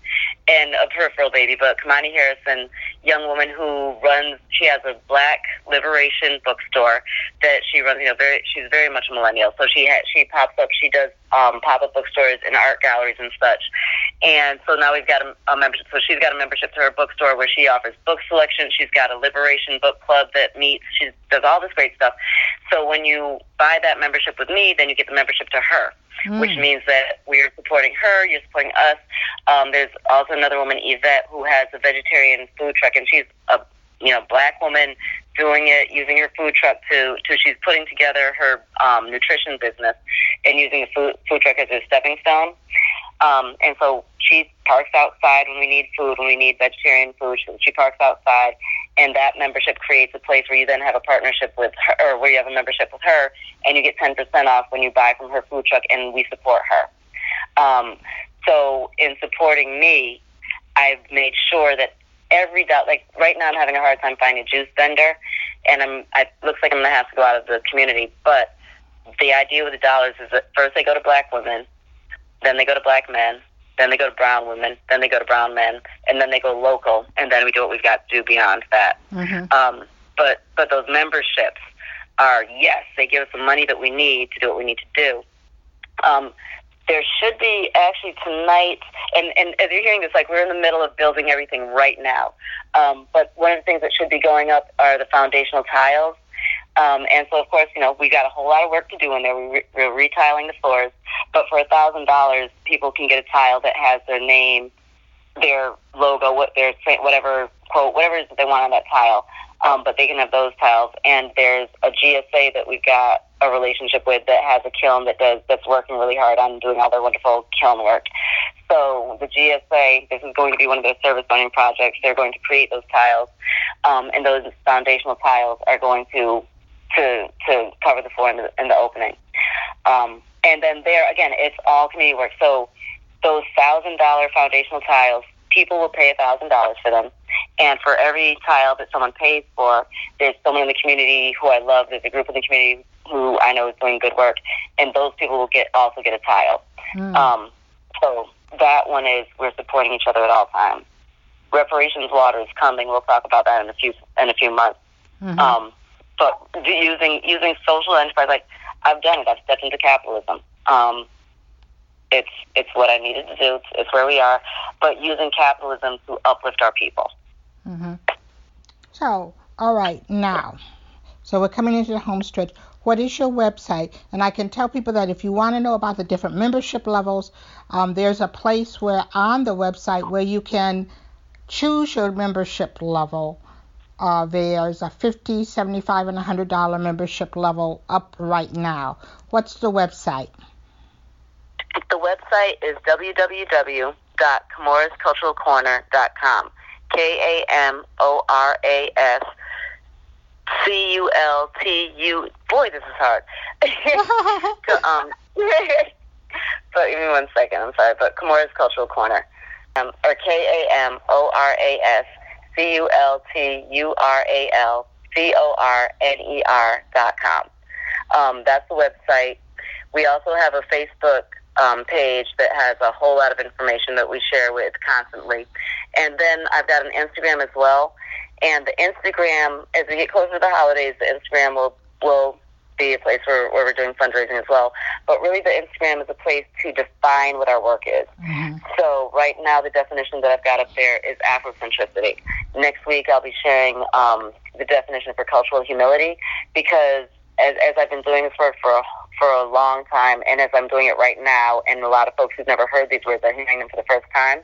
and a peripheral baby, but Kamani Harrison, young woman who runs, she has a black liberation bookstore that she runs. You know, very she's very much a millennial, so she ha- she pops up. She does um, pop up bookstores and art galleries and such. And so now we've got a, a membership. So she's got a membership to her bookstore where she offers book selection. She's got a liberation book club that meets. She does all this great stuff. So when you buy that membership with me, then you get the membership to her mm. which means that we're supporting her, you're supporting us. Um, there's also another woman, Yvette, who has a vegetarian food truck, and she's a you know black woman doing it using her food truck to to she's putting together her um, nutrition business and using the food food truck as a stepping stone. Um, and so she parks outside when we need food, when we need vegetarian food. She parks outside, and that membership creates a place where you then have a partnership with her, or where you have a membership with her, and you get 10% off when you buy from her food truck, and we support her. Um, so in supporting me, I've made sure that every dollar, like right now I'm having a hard time finding a juice vendor, and I'm, it looks like I'm to have to go out of the community, but the idea with the dollars is that first they go to black women, then they go to black men, then they go to brown women, then they go to brown men, and then they go local, and then we do what we've got to do beyond that. Mm-hmm. Um, but but those memberships are yes, they give us the money that we need to do what we need to do. Um, there should be actually tonight, and, and as you're hearing this, like we're in the middle of building everything right now. Um, but one of the things that should be going up are the foundational tiles. Um, and so, of course, you know, we got a whole lot of work to do in there. We re- we're retiling the floors, but for a thousand dollars, people can get a tile that has their name, their logo, what their whatever quote, whatever it is that they want on that tile. Um, but they can have those tiles. And there's a GSA that we've got a relationship with that has a kiln that does that's working really hard on doing all their wonderful kiln work. So the GSA, this is going to be one of their service zoning projects. They're going to create those tiles, um, and those foundational tiles are going to to to cover the floor in the, in the opening. Um, and then there again, it's all community work. So those thousand dollar foundational tiles, people will pay a thousand dollars for them. And for every tile that someone pays for, there's someone in the community who I love. There's a group in the community who I know is doing good work, and those people will get also get a tile. Mm. Um, so that one is we're supporting each other at all times. Reparations water is coming. We'll talk about that in a few in a few months. Mm-hmm. Um, but using using social enterprise, like I've done it. I've stepped into capitalism. Um, it's it's what I needed to do. It's, it's where we are. But using capitalism to uplift our people. Mm-hmm. So, all right, now, so we're coming into the home stretch. What is your website? And I can tell people that if you want to know about the different membership levels, um, there's a place where on the website where you can choose your membership level uh, there's a 50 75 and $100 membership level up right now. What's the website? The website is www.kamorasculturalcorner.com. K A M O R A S C U L T U. Boy, this is hard. um, but give me one second. I'm sorry, but Kamora's Cultural Corner, um, or K A M O R A S C U L T U R A L C O R N E R dot com. Um, that's the website. We also have a Facebook um, page that has a whole lot of information that we share with constantly. And then I've got an Instagram as well. And the Instagram, as we get closer to the holidays, the Instagram will will be a place where, where we're doing fundraising as well. But really, the Instagram is a place to define what our work is. Mm-hmm. So right now, the definition that I've got up there is Afrocentricity. Next week, I'll be sharing um, the definition for cultural humility because as, as I've been doing this work for a, for a long time, and as I'm doing it right now, and a lot of folks who've never heard these words are hearing them for the first time,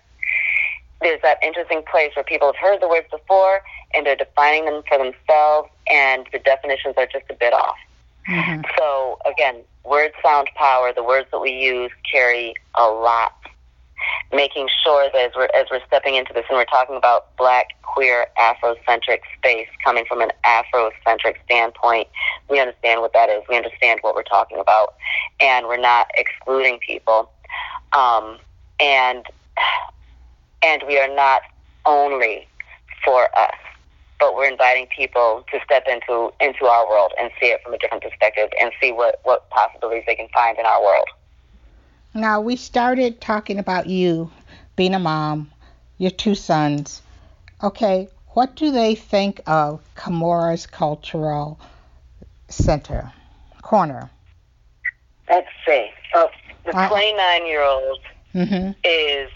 there's that interesting place where people have heard the words before and they're defining them for themselves, and the definitions are just a bit off. Mm-hmm. So again, words sound power. The words that we use carry a lot. Making sure that as we're as we're stepping into this, and we're talking about Black, queer, Afrocentric space, coming from an Afrocentric standpoint, we understand what that is. We understand what we're talking about, and we're not excluding people. Um, and and we are not only for us but we're inviting people to step into into our world and see it from a different perspective and see what what possibilities they can find in our world. Now we started talking about you being a mom, your two sons. Okay, what do they think of Kamora's Cultural Center corner? Let's see. Oh, the 29 year old mm-hmm. is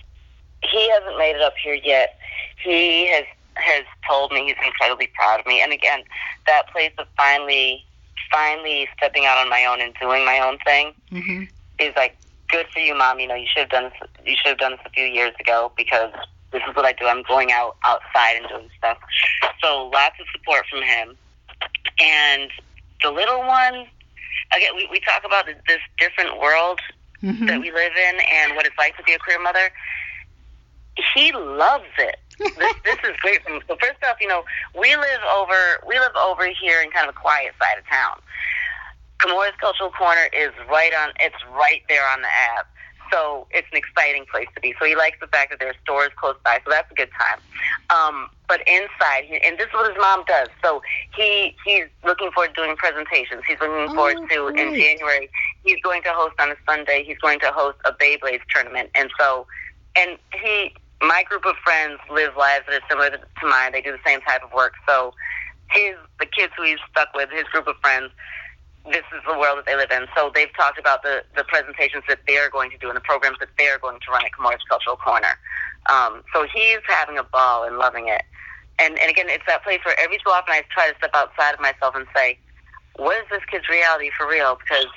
he hasn't made it up here yet. He has has told me he's incredibly proud of me. And again, that place of finally, finally stepping out on my own and doing my own thing mm-hmm. is like, good for you, mom. You know, you should have done this. You should have done this a few years ago because this is what I do. I'm going out outside and doing stuff. So lots of support from him. And the little one, again, we, we talk about this different world mm-hmm. that we live in and what it's like to be a queer mother. He loves it this, this is great. So first off, you know, we live over we live over here in kind of a quiet side of town. Kamora's Cultural Corner is right on. It's right there on the Ave. So it's an exciting place to be. So he likes the fact that there are stores close by. So that's a good time. Um, but inside, and this is what his mom does. So he he's looking forward to doing presentations. He's looking oh, forward to great. in January. He's going to host on a Sunday. He's going to host a Beyblades tournament. And so, and he my group of friends live lives that are similar to mine. They do the same type of work. So his the kids who he's stuck with, his group of friends, this is the world that they live in. So they've talked about the the presentations that they're going to do and the programs that they're going to run at Kamora's Cultural Corner. Um, so he's having a ball and loving it. And and again, it's that place where every so often I try to step outside of myself and say, what is this kid's reality for real? Because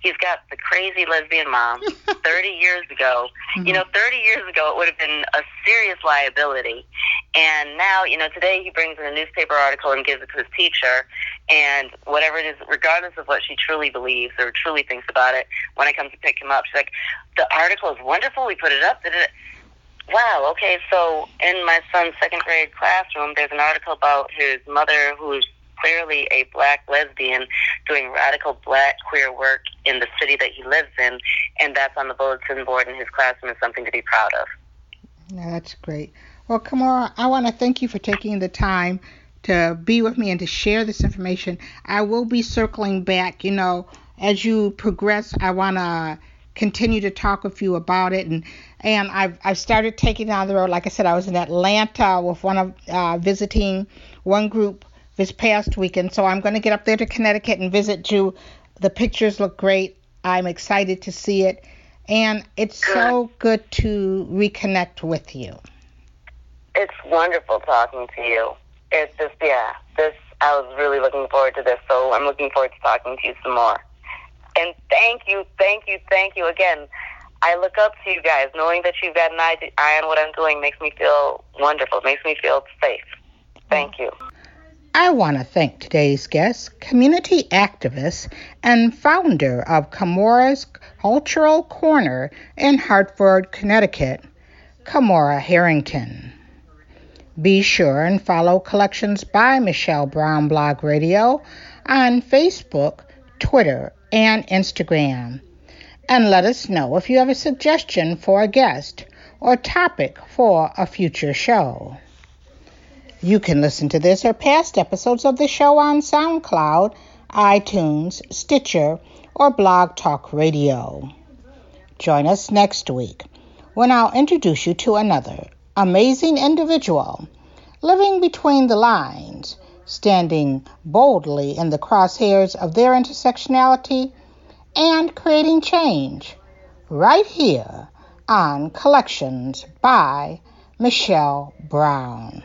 He's got the crazy lesbian mom 30 years ago. Mm-hmm. You know, 30 years ago, it would have been a serious liability. And now, you know, today he brings in a newspaper article and gives it to his teacher. And whatever it is, regardless of what she truly believes or truly thinks about it, when I come to pick him up, she's like, the article is wonderful. We put it up. Did it? Wow, okay, so in my son's second grade classroom, there's an article about his mother who's clearly a black lesbian doing radical black queer work in the city that he lives in, and that's on the bulletin board in his classroom is something to be proud of. Yeah, that's great. Well, Kamora, I want to thank you for taking the time to be with me and to share this information. I will be circling back, you know, as you progress, I want to continue to talk with you about it and and I've I've started taking down the road. Like I said, I was in Atlanta with one of uh, visiting one group this past weekend. So I'm going to get up there to Connecticut and visit you. The pictures look great. I'm excited to see it. And it's good. so good to reconnect with you. It's wonderful talking to you. It's just, yeah, this, I was really looking forward to this. So I'm looking forward to talking to you some more. And thank you, thank you, thank you again. I look up to you guys. Knowing that you've got an eye on what I'm doing makes me feel wonderful. It makes me feel safe. Thank you. I want to thank today's guest, community activist and founder of Kamora's Cultural Corner in Hartford, Connecticut, Kamora Herrington. Be sure and follow Collections by Michelle Brown Blog Radio on Facebook, Twitter, and Instagram. And let us know if you have a suggestion for a guest or topic for a future show. You can listen to this or past episodes of the show on SoundCloud, iTunes, Stitcher, or Blog Talk Radio. Join us next week when I'll introduce you to another amazing individual living between the lines, standing boldly in the crosshairs of their intersectionality, and creating change right here on Collections by Michelle Brown.